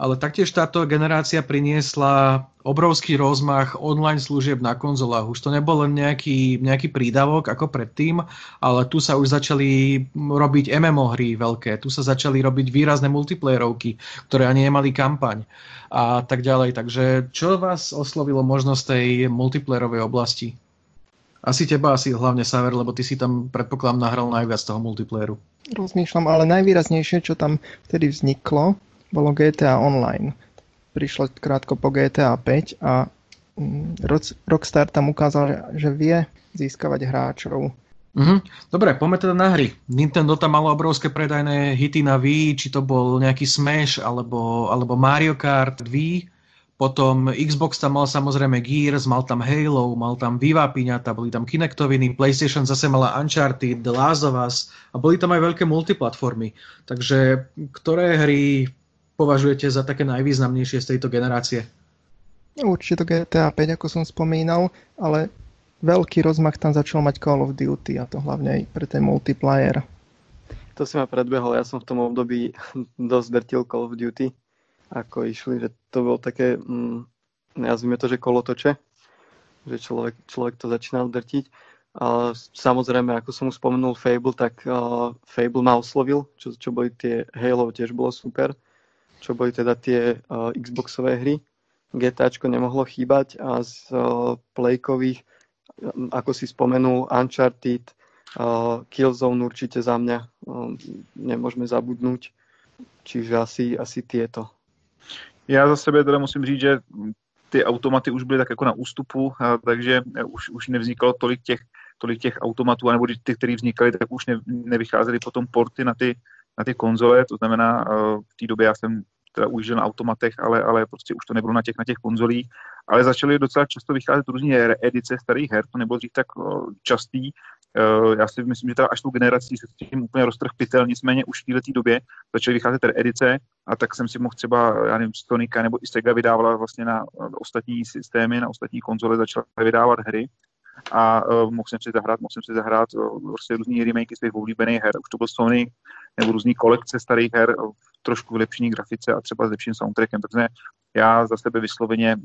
ale taktiež táto generácia priniesla obrovský rozmach online služieb na konzolách. Už to nebol len nejaký, nejaký prídavok ako predtým, ale tu sa už začali robiť MMO hry veľké, tu sa začali robiť výrazné multiplayerovky, ktoré ani nemali kampaň a tak ďalej. Takže čo vás oslovilo možnosť tej multiplayerovej oblasti? Asi teba, asi hlavne Saver, lebo ty si tam predpokladám nahral najviac toho multiplayeru. Rozmýšľam, ale najvýraznejšie, čo tam vtedy vzniklo, bolo GTA Online. Prišlo krátko po GTA 5 a mm, Rockstar tam ukázal, že vie získavať hráčov. Mm-hmm. Dobre, poďme teda na hry. Nintendo tam malo obrovské predajné hity na Wii, či to bol nejaký Smash alebo, alebo Mario Kart Wii. Potom Xbox tam mal samozrejme Gears, mal tam Halo, mal tam Viva Piňata, boli tam Kinectoviny, PlayStation zase mala Uncharted, The Last of Us a boli tam aj veľké multiplatformy. Takže ktoré hry považujete za také najvýznamnejšie z tejto generácie? Určite to GTA 5, ako som spomínal, ale veľký rozmach tam začal mať Call of Duty a to hlavne aj pre ten multiplayer. To si ma predbehol, ja som v tom období dosť drtil Call of Duty, ako išli, že to bolo také, mm, nazvime to, že kolotoče, že človek, človek to začínal drtiť. A samozrejme, ako som už spomenul Fable, tak uh, Fable ma oslovil, čo, čo boli tie Halo, tiež bolo super čo boli teda tie uh, Xboxové hry. GTAčko nemohlo chýbať a z uh, Playkových, ako si spomenul, Uncharted, uh, Killzone určite za mňa uh, nemôžeme zabudnúť. Čiže asi, asi tieto. Já za sebe teda musím říct, že ty automaty už byly tak jako na ústupu, takže už, už nevznikalo tolik těch, tolik těch automatů, nebo ty, které vznikaly, tak už ne, nevycházely potom porty na ty, na ty konzole, to znamená, v té době já jsem teda užil na automatech, ale, ale prostě už to nebylo na těch, na těch konzolích, ale začaly docela často vycházet různé edice starých her, to nebylo dřív tak častý, Uh, já si myslím, že teda až tou generací se s tím úplně roztrh pytel, nicméně už v této době začaly vycházet edice a tak jsem si mohl třeba, já nevím, Stonika nebo i Sega vydávala vlastně na ostatní systémy, na ostatní konzole začala vydávat hry. A uh, mohl jsem si zahrát, mohl jsem si zahrát uh, prostě různý remakey svých oblíbených her, už to byl Sonic, nebo různý kolekce starých her v trošku lepší grafice a třeba s lepším soundtrackem, takže já za sebe vysloveně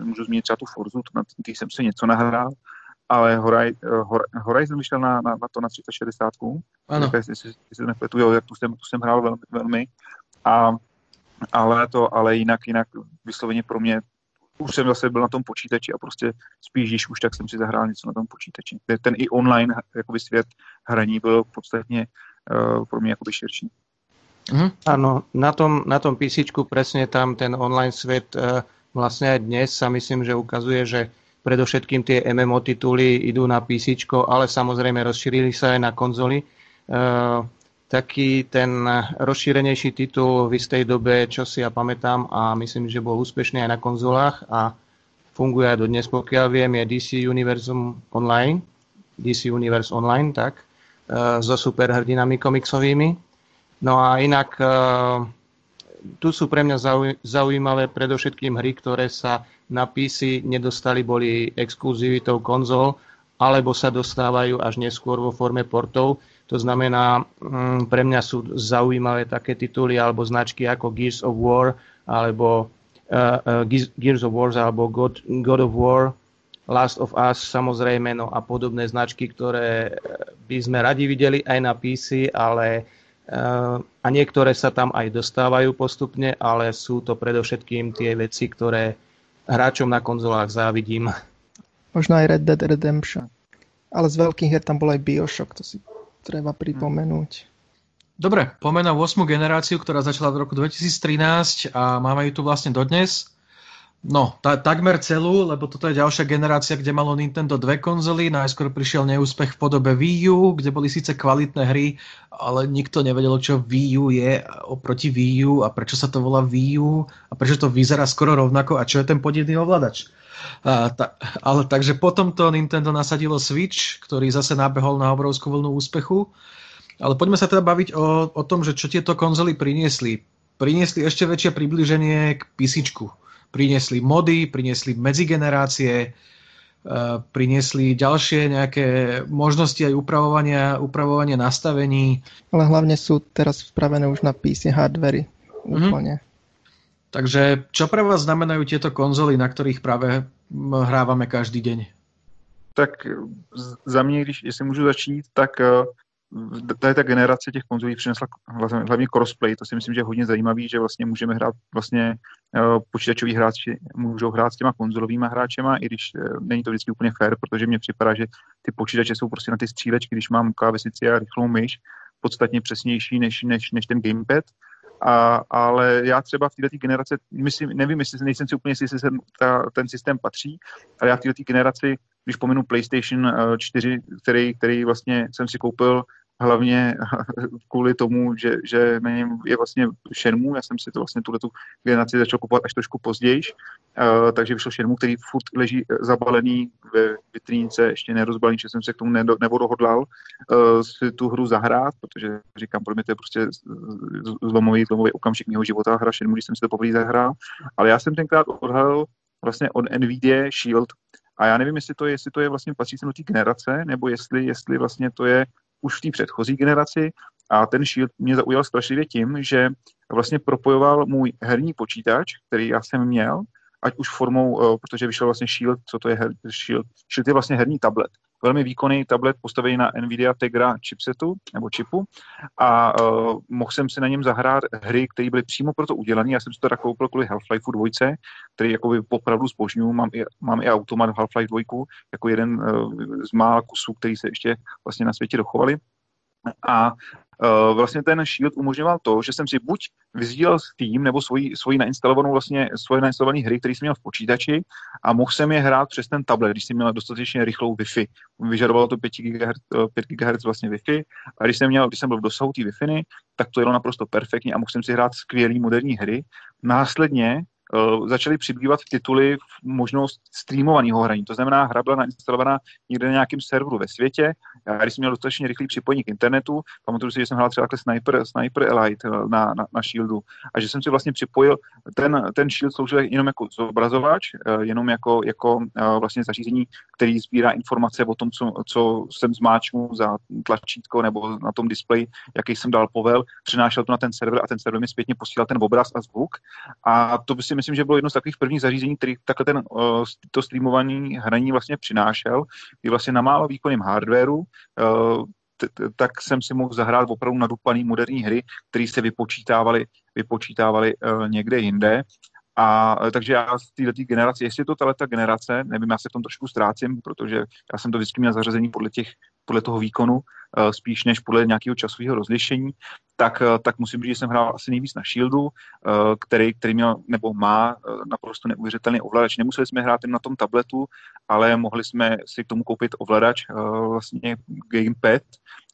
můžu zmínit třeba tu Forzu, na tý jsem si něco nahrál, ale Horizon vyšel na, na, na to na 360. Ano. Jestli, jestli se nepletu, jo, jak tu jsem, tu jsem hrál velmi, velmi. A, ale to, ale jinak, jinak vysloveně pro mě už jsem zase byl na tom počítači a prostě spíš, když už tak jsem si zahrál něco na tom počítači. Ten i online jakoby svět hraní byl podstatně pro mě jakoby širší. Mm-hmm. Áno, na tom, na tom PC presne tam ten online svet uh, vlastne aj dnes sa myslím, že ukazuje, že predovšetkým tie MMO tituly idú na PC, ale samozrejme rozšírili sa aj na konzoli. Uh, taký ten rozšírenejší titul v istej dobe, čo si ja pamätám a myslím, že bol úspešný aj na konzolách a funguje aj dodnes, pokiaľ viem, je DC Universum Online, DC Universe Online, tak, so superhrdinami komiksovými. No a inak tu sú pre mňa zaujímavé predovšetkým hry, ktoré sa na PC nedostali, boli exkluzivitou konzol, alebo sa dostávajú až neskôr vo forme portov. To znamená, mm, pre mňa sú zaujímavé také tituly alebo značky ako Gears of War alebo uh, Gears of War alebo God, God of War, Last of Us samozrejme, no a podobné značky, ktoré by sme radi videli aj na PC, ale uh, a niektoré sa tam aj dostávajú postupne, ale sú to predovšetkým tie veci, ktoré hráčom na konzolách závidím. Možno aj Red Dead Redemption. Ale z veľkých her tam bol aj Bioshock, to si treba pripomenúť. Dobre, poďme na 8. generáciu, ktorá začala v roku 2013 a máme ju tu vlastne dodnes. No, ta, takmer celú, lebo toto je ďalšia generácia, kde malo Nintendo dve konzoly. Najskôr prišiel neúspech v podobe Wii U, kde boli síce kvalitné hry, ale nikto nevedel, čo Wii U je oproti Wii U a prečo sa to volá Wii U a prečo to vyzerá skoro rovnako a čo je ten podivný ovladač. A, ta, ale takže potom to Nintendo nasadilo Switch, ktorý zase nabehol na obrovskú vlnu úspechu. Ale poďme sa teda baviť o, o tom, že čo tieto konzoly priniesli. Priniesli ešte väčšie približenie k PC. Priniesli mody, priniesli medzigenerácie, priniesli ďalšie nejaké možnosti aj upravovania, upravovania nastavení. Ale hlavne sú teraz spravené už na PC hardvery. Mhm. Úplne. Mm-hmm. Takže čo pre vás znamenajú tieto konzoly, na ktorých práve hrávame každý deň? Tak za mě, když jestli můžu začít, tak eh, tady ta generace těch konzolí přinesla hlavně crossplay, to si myslím, že je hodně zajímavý, že vlastně můžeme hrát vlastně uh, počítačoví hráči můžou hrát s těma konzolovými hráčema, i když uh, není to vždycky úplně fair, protože mně připadá, že ty počítače jsou prostě na ty střílečky, když mám klávesici a rychlou myš, podstatně přesnější než, než, než ten gamepad. A, ale já třeba v této generaci, myslím, nevím, jestli nejsem si úplně jistý, jestli sem ta, ten systém patří, ale já v této generaci, když pominu PlayStation 4, eh, který, který vlastně jsem si koupil hlavně kvůli tomu, že, že na něm je vlastně Shenmue, já jsem si to vlastně tuhle tu generaci začal kupovat až trošku později, uh, takže vyšel Shenmue, který furt leží zabalený ve vitrínce, ještě nerozbalený, že jsem se k tomu nevodohodlal uh, si tu hru zahrát, protože říkám, pro mě to je prostě zlomový, zlomový okamžik mého života, hra Shenmue, když jsem si to poprvé zahrál, ale já jsem tenkrát odhalil vlastně od NVIDIA Shield, a já nevím, jestli to je, jestli to je vlastně patřící do té generace, nebo jestli, jestli vlastně to je už v té předchozí generaci a ten Shield mě zaujal strašlivě tím, že vlastně propojoval můj herní počítač, který já jsem měl, ať už formou, eh, protože vyšel vlastně Shield, co to je her, Shield? Shield je vlastně herní tablet. Velmi výkonný tablet postavený na NVIDIA Tegra chipsetu nebo čipu a uh, mohl jsem si na něm zahrát hry, které byly přímo proto udělané. Já jsem si to tak koupil kvůli Half-Life 2, který jakoby popravdu zbožňuju. Mám i, mám i automat Half-Life 2 jako jeden uh, z mála kusů, který se ještě vlastně na světě dochovali. A uh, vlastně ten Shield umožňoval to, že jsem si buď vyzdílel Steam nebo svoji, svoji nainstalovanou vlastně, svoje nainstalované hry, které jsem měl v počítači a mohl jsem je hrát přes ten tablet, když jsem měl dostatečně rychlou Wi-Fi. Vyžadovalo to 5 GHz, 5 GHz vlastně Wi-Fi a když jsem, měl, když jsem byl v dosahu té Wi-Fi, tak to jelo naprosto perfektně a mohl jsem si hrát skvělé moderní hry. Následně uh, začaly přibývat tituly v možnost streamovaného hraní. To znamená, hra byla nainstalovaná někde na nějakém serveru ve světě. Já, když jsem měl dostatečně rychlý připojení k internetu, pamatuju si, že jsem hrál třeba takhle Sniper, Sniper Elite na, na, na Shieldu. A že jsem si vlastně připojil, ten, ten Shield sloužil jenom jako zobrazovač, jenom jako, jako vlastně zařízení, který sbírá informace o tom, co, co jsem zmáčknul za tlačítko nebo na tom displeji, jaký jsem dal povel, přenášel to na ten server a ten server mi zpětně posílal ten obraz a zvuk. A to by si myslím, že bylo jedno z takových prvních zařízení, který takhle ten, to streamovaný hraní vlastně přinášel, kdy vlastně na málo výkonným hardwareu tak jsem si mohl zahrát opravdu nadupaný moderní hry, které se vypočítávaly, vypočítávaly uh, někde jinde. A takže já z této generace, jestli je to tato generace, nevím, já se v tom trošku ztrácím, protože já jsem to vždycky měl zařazení podle, těch, podle toho výkonu, Eh, spíš než podle nějakého časového rozlišení, tak, eh, tak musím říct, že jsem hrál asi nejvíc na Shieldu, eh, který, který měl nebo má naprosto neuvěřitelný ovladač. Nemuseli jsme hrát jen na tom tabletu, ale mohli jsme si k tomu koupit ovladač, vlastně gamepad,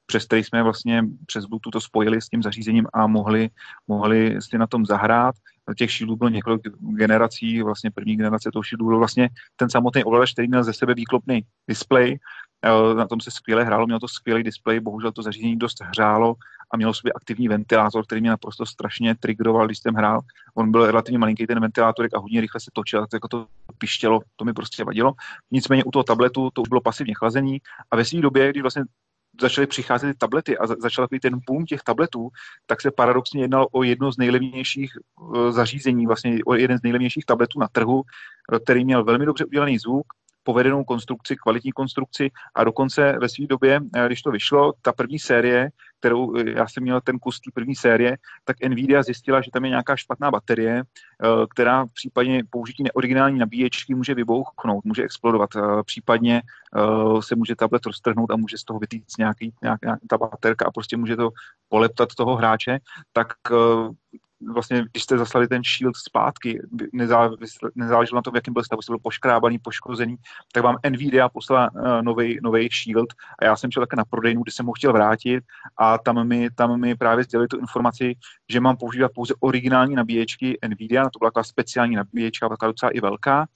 přes který jsme vlastně přes Bluetooth to spojili s tím zařízením a mohli, mohli si na tom zahrát. Těch shieldů bylo několik generací, vlastně první generace toho shieldu byl vlastně ten samotný ovladač, který měl ze sebe výklopný display, na tom se skvěle hrálo, mělo to skvělý displej, bohužel to zařízení dost hřálo a mělo sobě aktivní ventilátor, který mě naprosto strašně trigroval, když jsem hrál. On byl relativně malinký ten ventilátor a hodně rychle se točil, tak jako to pištělo, to mi prostě vadilo. Nicméně u toho tabletu to už bylo pasivně chlazení a ve své době, když vlastně začaly přicházet ty tablety a začal takový ten boom těch tabletů, tak se paradoxně jednalo o jedno z nejlevnějších e, zařízení, vlastně o jeden z nejlevnějších tabletů na trhu, který měl velmi dobře udělaný zvuk, povedenou konstrukci, kvalitní konstrukci. A dokonce ve své době, eh, když to vyšlo, ta první série, kterou eh, já jsem měl ten kus té první série, tak Nvidia zjistila, že tam je nějaká špatná baterie, eh, která v případě použití neoriginální nabíječky může vybouchnout, může explodovat, případně se může tablet roztrhnout a může z toho vytýct nějaký, nějaká ta baterka a prostě může to poleptat toho hráče, tak vlastně, když jste zaslali ten shield zpátky, nezáleželo na tom, v jakém byl stavu, jestli byl poškrábaný, poškozený, tak vám Nvidia poslala uh, nový shield a já jsem šel také na prodejnu, kde jsem ho chtěl vrátit a tam mi, tam mi právě sdělili tu informaci, že mám používat pouze originální nabíječky Nvidia, to byla taková speciální nabíječka, taková docela i velká,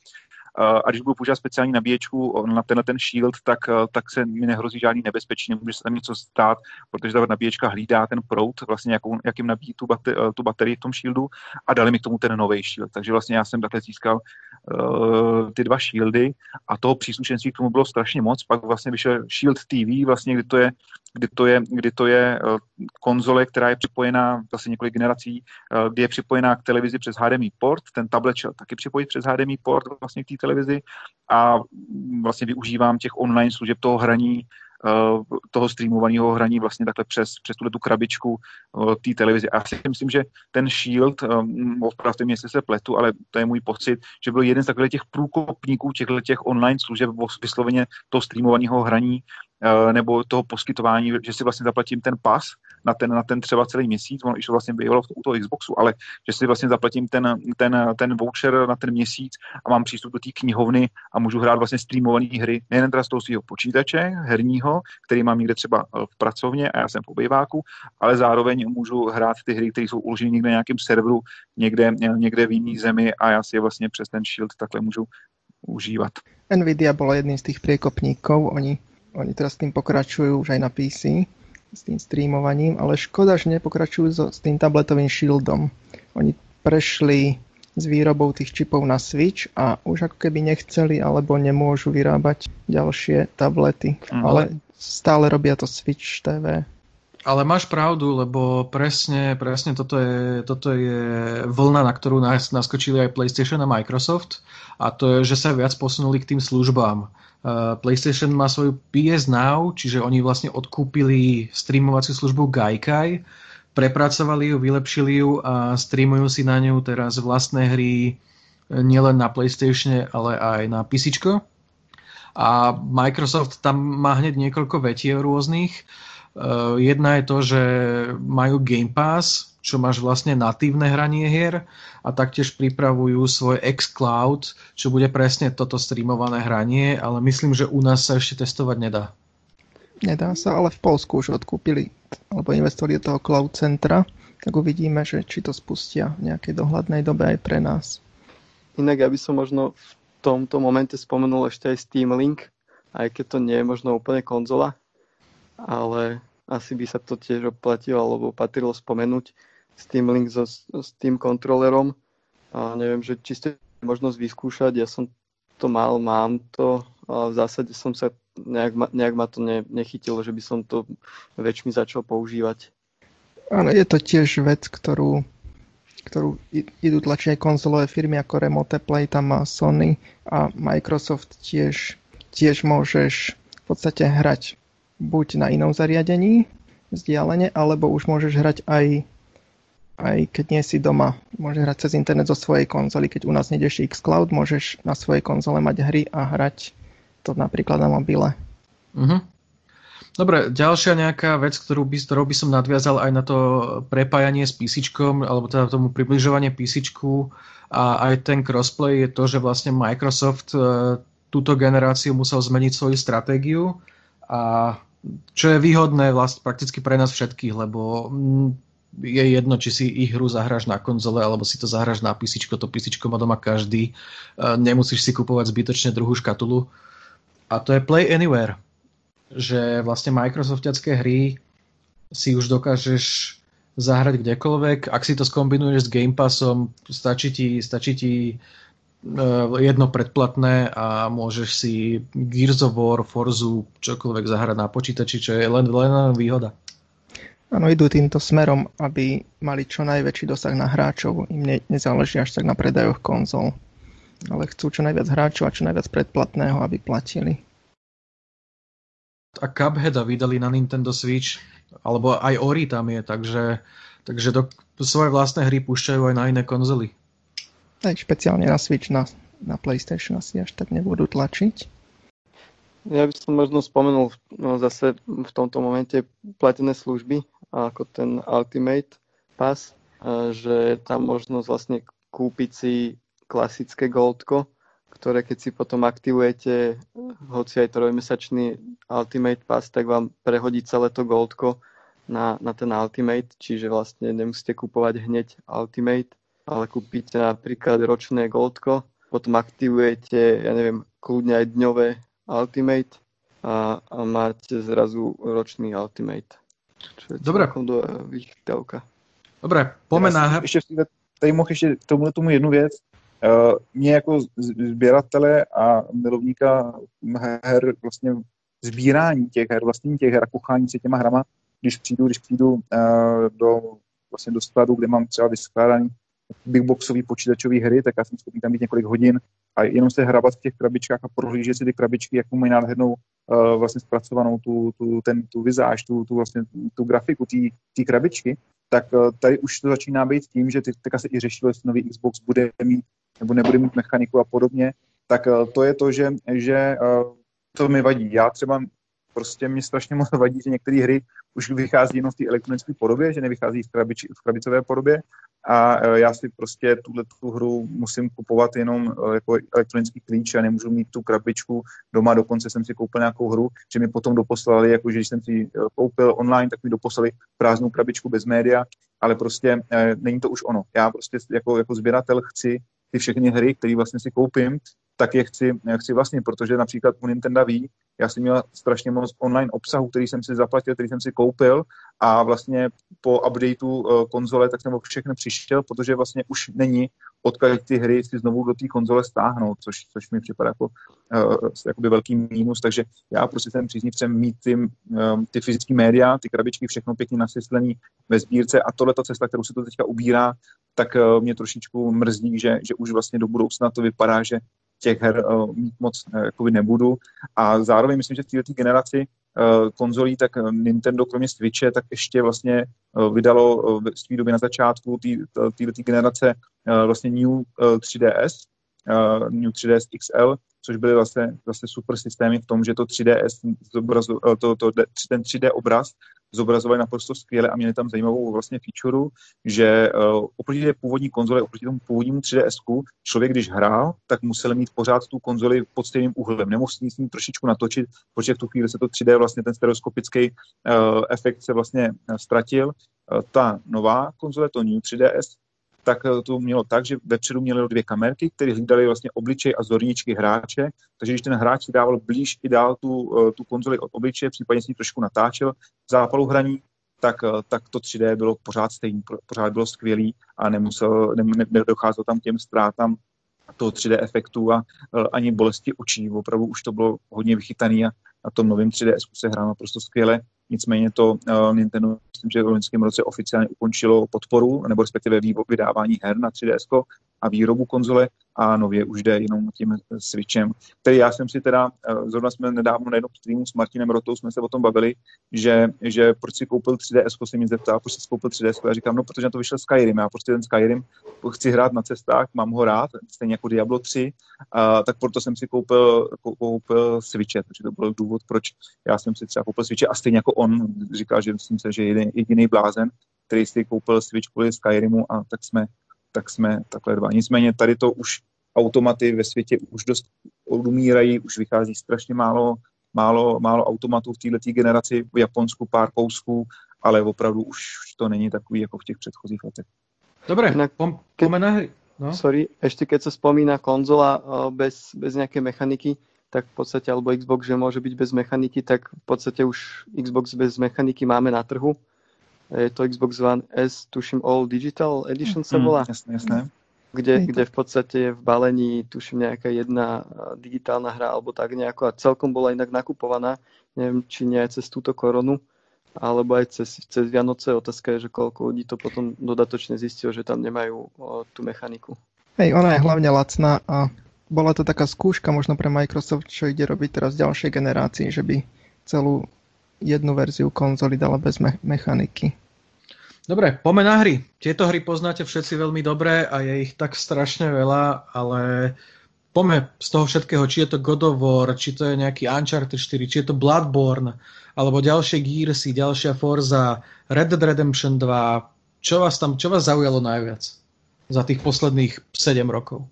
a když budu používat speciální nabíječku na tenhle ten shield, tak, tak se mi nehrozí žádný nebezpečí, nemůže se tam něco stát, protože ta nabíječka hlídá ten prout, vlastně jakou, jakým nabíjí tu, bate, tu baterii v tom shieldu a dali mi k tomu ten nový shield. Takže vlastně já jsem takhle získal uh, ty dva shieldy a toho příslušenství k tomu bylo strašně moc. Pak vlastně vyšel Shield TV, vlastně, kdy to je kdy to je, kdy to je uh, konzole, která je připojená zase několik generací, uh, kdy je připojená k televizi přes HDMI port, ten tablet šel taky připojit přes HDMI port vlastně k té televizi a vlastně využívám těch online služeb toho hraní Eh, toho streamovaného hraní vlastně takhle přes, přes tuhle tu krabičku eh, té televize. A já si myslím, že ten Shield, eh, opravdu mě, jestli se pletu, ale to je můj pocit, že byl jeden z takových těch průkopníků těchto těch online služeb vysloveně toho streamovaného hraní nebo toho poskytování, že si vlastně zaplatím ten pas na ten, na ten třeba celý měsíc, ono to vlastně bývalo u toho Xboxu, ale že si vlastně zaplatím ten, ten, ten voucher na ten měsíc a mám přístup do té knihovny a můžu hrát vlastně streamované hry, nejen teda z toho svého počítače herního, který mám někde třeba eh, v pracovně a já jsem v obejváku, ale zároveň můžu hrát ty hry, které jsou uloženy někde na nějakém serveru, někde, někde v jiné zemi a já si je vlastně přes ten Shield takhle můžu užívat. Nvidia bola jedným z tých priekopníkov, oni, oni teraz tým pokračujú už aj na PC s tým streamovaním, ale škoda, že nepokračujú so, s tým tabletovým shieldom. Oni prešli s výrobou tých čipov na Switch a už ako keby nechceli alebo nemôžu vyrábať ďalšie tablety. Mm. Ale stále robia to Switch TV. Ale máš pravdu, lebo presne, presne toto je, toto je vlna, na ktorú nás naskočili aj PlayStation a Microsoft a to je, že sa viac posunuli k tým službám. Uh, PlayStation má svoju PS Now, čiže oni vlastne odkúpili streamovaciu službu Gaikai, prepracovali ju, vylepšili ju a streamujú si na ňu teraz vlastné hry eh, nielen na PlayStation, ale aj na PC. A Microsoft tam má hneď niekoľko vetier rôznych. Uh, jedna je to, že majú Game Pass, čo máš vlastne natívne hranie hier a taktiež pripravujú svoj xCloud, čo bude presne toto streamované hranie, ale myslím, že u nás sa ešte testovať nedá. Nedá sa, ale v Polsku už odkúpili alebo investovali do toho cloud centra, tak uvidíme, že či to spustia v nejakej dohľadnej dobe aj pre nás. inak ja by som možno v tomto momente spomenul ešte aj Steam Link, aj keď to nie je možno úplne konzola, ale asi by sa to tiež oplatilo alebo patrilo spomenúť. Steam Link so, s tým kontrolerom. A neviem, že či ste možnosť vyskúšať, ja som to mal, mám to, a v zásade som sa nejak, nejak ma to ne, nechytilo, že by som to väčšmi začal používať. Áno, je to tiež vec, ktorú, ktorú idú tlačiť aj konzolové firmy ako Remote Play, tam má Sony a Microsoft tiež, tiež môžeš v podstate hrať buď na inom zariadení vzdialene, alebo už môžeš hrať aj aj keď nie si doma. Môžeš hrať cez internet zo svojej konzoly. Keď u nás nejdeš xCloud, môžeš na svojej konzole mať hry a hrať to napríklad na mobile. Uh-huh. Dobre, ďalšia nejaká vec, ktorú by, ktorou by som nadviazal aj na to prepájanie s PC, alebo teda tomu približovanie PC a aj ten crossplay je to, že vlastne Microsoft e, túto generáciu musel zmeniť svoju stratégiu a čo je výhodné vlastne prakticky pre nás všetkých, lebo mm, je jedno, či si ich hru zahráš na konzole, alebo si to zahráš na PC, to PC má doma každý, e, nemusíš si kupovať zbytočne druhú škatulu a to je Play Anywhere. Že vlastne Microsoftiacké hry si už dokážeš zahrať kdekoľvek. Ak si to skombinuješ s Game Passom, stačí ti, stačí ti jedno predplatné a môžeš si Gears of War, Forzu, čokoľvek zahrať na počítači, čo je len, len výhoda. Áno, idú týmto smerom, aby mali čo najväčší dosah na hráčov. Im ne, nezáleží až tak na predajoch konzol ale chcú čo najviac hráčov a čo najviac predplatného, aby platili. A Cupheada vydali na Nintendo Switch, alebo aj Ori tam je, takže, takže do, svoje vlastné hry púšťajú aj na iné konzoly. Aj špeciálne na Switch, na, na PlayStation asi až tak nebudú tlačiť. Ja by som možno spomenul no, zase v tomto momente platené služby, ako ten Ultimate Pass, že je tam možnosť vlastne kúpiť si klasické goldko, ktoré keď si potom aktivujete, hoci aj trojmesačný Ultimate Pass, tak vám prehodí celé to goldko na, na ten Ultimate, čiže vlastne nemusíte kupovať hneď Ultimate, ale kúpite napríklad ročné goldko, potom aktivujete, ja neviem, kľudne aj dňové Ultimate a, a máte zrazu ročný Ultimate. Čo je Dobre. výchtelka. Dobre, poďme na... Ešte tady mohl ještě tomu, tomu jednu věc. Uh, mě jako sběratele a milovníka her, vlastně sbírání těch her, vlastně těch her a kuchání se těma hrama, když přijdu, když přijdu uh, do, vlastně do skladu, kde mám třeba vyskládaný big boxový počítačové hry, tak já jsem schopný tam být několik hodin a jenom se hrabat v těch krabičkách a prohlížet si ty krabičky, jakou mají nádhernou uh, vlastně zpracovanou tu, tu, ten, tu vizáž, tu, tu, vlastně, tu grafiku té krabičky, tak uh, tady už to začíná být tím, že ty, teďka se i řešilo, jestli nový Xbox bude mít nebo nebude mít mechaniku a podobně, tak eh, to je to, že, že eh, to mi vadí. Já třeba prostě mě strašně moc vadí, že některé hry už vychází jenom v té elektronické podobě, že nevychází v, krabič, v krabicové podobě a eh, já si prostě tuhle tu hru musím kupovat jenom jako elektronický klíč a nemůžu mít tu krabičku doma, dokonce jsem si koupil nějakou hru, že mi potom doposlali, jako že jsem si koupil online, tak mi doposlali prázdnou krabičku bez média, ale prostě není to už ono. Já prostě jako, jako sběratel chci ty všechny hry, které vlastně si koupím, tak je chci, chci vlastně, protože například u Nintendo ví, já jsem měl strašně moc online obsahu, který jsem si zaplatil, který jsem si koupil a vlastně po updateu uh, konzole tak jsem všechno přišel, protože vlastně už není odkud ty hry si znovu do té konzole stáhnout, což, což mi připadá jako uh, jakoby velký mínus, takže já prostě jsem příznivcem mít ty, um, ty fyzické média, ty krabičky, všechno pěkně nasyslený ve sbírce a tohle ta cesta, kterou se to teďka ubírá, tak uh, mě trošičku mrzí, že, že už vlastně do budoucna to vypadá, že těch her mít moc uh, jakoby nebudu. A zároveň myslím, že v této generaci uh, konzolí, tak Nintendo kromě Switche, tak ještě vlastně vydalo v své době na začátku této generace vlastně New uh, 3DS, uh, New 3DS XL, což byly vlastně, vlastně super systémy v tom, že to 3DS, zobrazo, to, to, ten 3D obraz zobrazovali naprosto skvěle a měli tam zajímavou vlastně feature, že uh, oproti té původní konzole, oproti tomu původnímu 3DS, člověk, když hrál, tak musel mít pořád tu konzoli pod stejným úhlem. Nemohl s ní trošičku natočit, protože v tu chvíli se to 3D, vlastně ten stereoskopický uh, efekt se vlastně uh, ztratil. Uh, ta nová konzole, to New 3DS, tak eh, to mělo tak, že vepředu mělo dvě kamerky, které hlídaly vlastně obličej a zorničky hráče, takže když ten hráč si dával blíž i dál tu, eh, tu konzoli od obličeje, případně si ji trošku natáčel v zápalu hraní, tak, eh, tak to 3D bylo pořád stejný, pořád bylo skvělý a nemusel, ne, ne, nedocházelo tam těm ztrátám toho 3D efektu a ani bolesti očí. Opravdu už to bylo hodně vychytaný a na tom novém 3DS se hrál naprosto skvěle. Nicméně to uh, Nintendo, myslím, že v loňském roce oficiálně ukončilo podporu, nebo respektive vydávání her na 3DS a výrobu konzole a nově už jde jenom tím Switchem, který já jsem si teda, uh, zrovna jsme nedávno na jednom streamu s Martinem Rotou jsme se o tom bavili, že, že proč si koupil 3DS, se mi zeptal, proč si koupil 3DS, já říkám, no protože na to vyšel Skyrim, já prostě ten Skyrim chci hrát na cestách, mám ho rád, stejně jako Diablo 3, uh, tak proto jsem si koupil, koupil Switche, takže to byl důvod, proč já jsem si třeba koupil Switche a stejně jako on říkal, že myslím se, že je jediný blázen, který si koupil Switch kvůli Skyrimu a tak jsme, tak jsme takhle dva. Nicméně tady to už automaty ve světě už dost odumírají, už vychází strašně málo, málo, málo automatů v této generaci, v Japonsku pár kousků, ale opravdu už to není takový jako v těch předchozích letech. Dobre, Inak, pom, na hry. No? Sorry, ešte keď sa spomína konzola bez, bez nejakej mechaniky, tak v podstate, alebo Xbox, že môže byť bez mechaniky, tak v podstate už Xbox bez mechaniky máme na trhu. Je to Xbox One S, tuším All Digital Edition sa mm, volá. Mm, jasné, jasné. Kde, kde v podstate je v balení, tuším, nejaká jedna digitálna hra alebo tak nejako a celkom bola inak nakupovaná, neviem, či nie aj cez túto koronu, alebo aj cez, cez Vianoce. Otázka je, že koľko ľudí to potom dodatočne zistilo, že tam nemajú o, tú mechaniku. Hej, ona je hlavne lacná a bola to taká skúška možno pre Microsoft, čo ide robiť teraz v ďalšej generácii, že by celú jednu verziu konzoly dala bez me- mechaniky. Dobre, poďme na hry. Tieto hry poznáte všetci veľmi dobre a je ich tak strašne veľa, ale poďme z toho všetkého, či je to God of War, či to je nejaký Uncharted 4, či je to Bloodborne, alebo ďalšie Gearsy, ďalšia Forza, Red Dead Redemption 2. Čo vás tam, čo vás zaujalo najviac za tých posledných 7 rokov?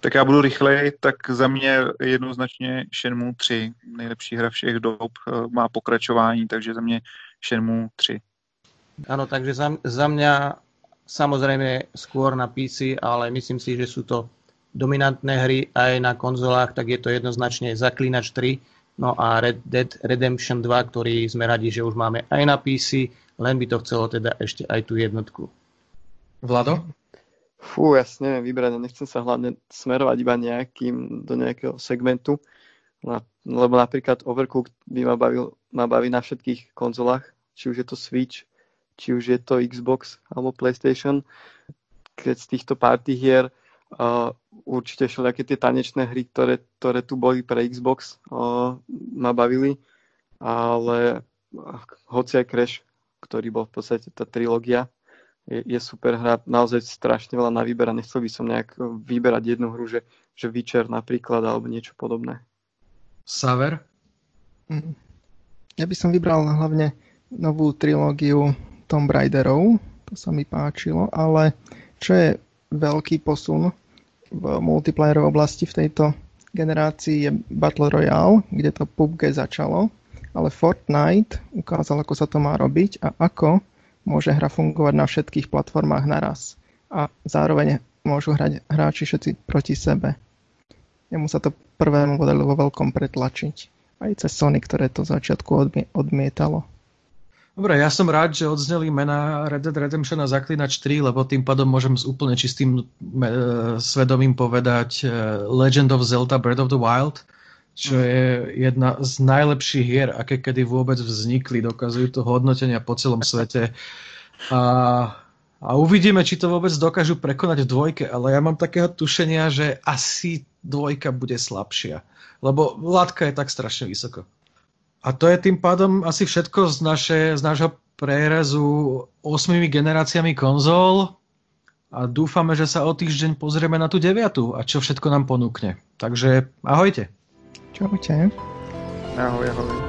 Tak já budu rychlej, tak za mě jednoznačně Shenmue 3, nejlepší hra všech dob, eh, má pokračování, takže za mě Shenmue 3. Ano, takže za, za mňa samozrejme skôr na PC, ale myslím si, že sú to dominantné hry aj na konzolách, tak je to jednoznačne Zaklinač 3, no a Red Dead Redemption 2, ktorý sme radi, že už máme aj na PC, len by to chcelo teda ešte aj tú jednotku. Vlado? Fú, ja si neviem vybrať, nechcem sa hlavne smerovať iba nejakým, do nejakého segmentu, lebo napríklad Overcooked by ma, bavil, ma baví na všetkých konzolách, či už je to Switch, či už je to Xbox alebo PlayStation. Keď z týchto party hier uh, určite všelijaké tie tanečné hry, ktoré, ktoré tu boli pre Xbox, uh, ma bavili, ale uh, hoci aj Crash, ktorý bol v podstate tá trilógia, je, je super hra, naozaj strašne veľa na výber a nechcel by som nejak vyberať jednu hru, že, že Witcher napríklad alebo niečo podobné. Saver? Mhm. Ja by som vybral hlavne novú trilógiu Tomb Raiderov, to sa mi páčilo, ale čo je veľký posun v multiplayer oblasti v tejto generácii je Battle Royale, kde to PUBG začalo, ale Fortnite ukázal, ako sa to má robiť a ako môže hra fungovať na všetkých platformách naraz. A zároveň môžu hrať hráči všetci proti sebe. Nemu sa to prvému modelu vo veľkom pretlačiť. Aj cez Sony, ktoré to začiatku odmietalo. Dobre, ja som rád, že odzneli mena Red Dead Redemption a Zaklinač 3, lebo tým pádom môžem s úplne čistým e, svedomím povedať e, Legend of Zelda Breath of the Wild, čo je jedna z najlepších hier, aké kedy vôbec vznikli. Dokazujú to hodnotenia po celom svete. A, a uvidíme, či to vôbec dokážu prekonať v dvojke, ale ja mám takého tušenia, že asi dvojka bude slabšia. Lebo látka je tak strašne vysoko. A to je tým pádom asi všetko z, naše, z nášho prerezu 8 generáciami konzol a dúfame, že sa o týždeň pozrieme na tú deviatu a čo všetko nám ponúkne. Takže ahojte. Čaute. Ahoj, ahoj.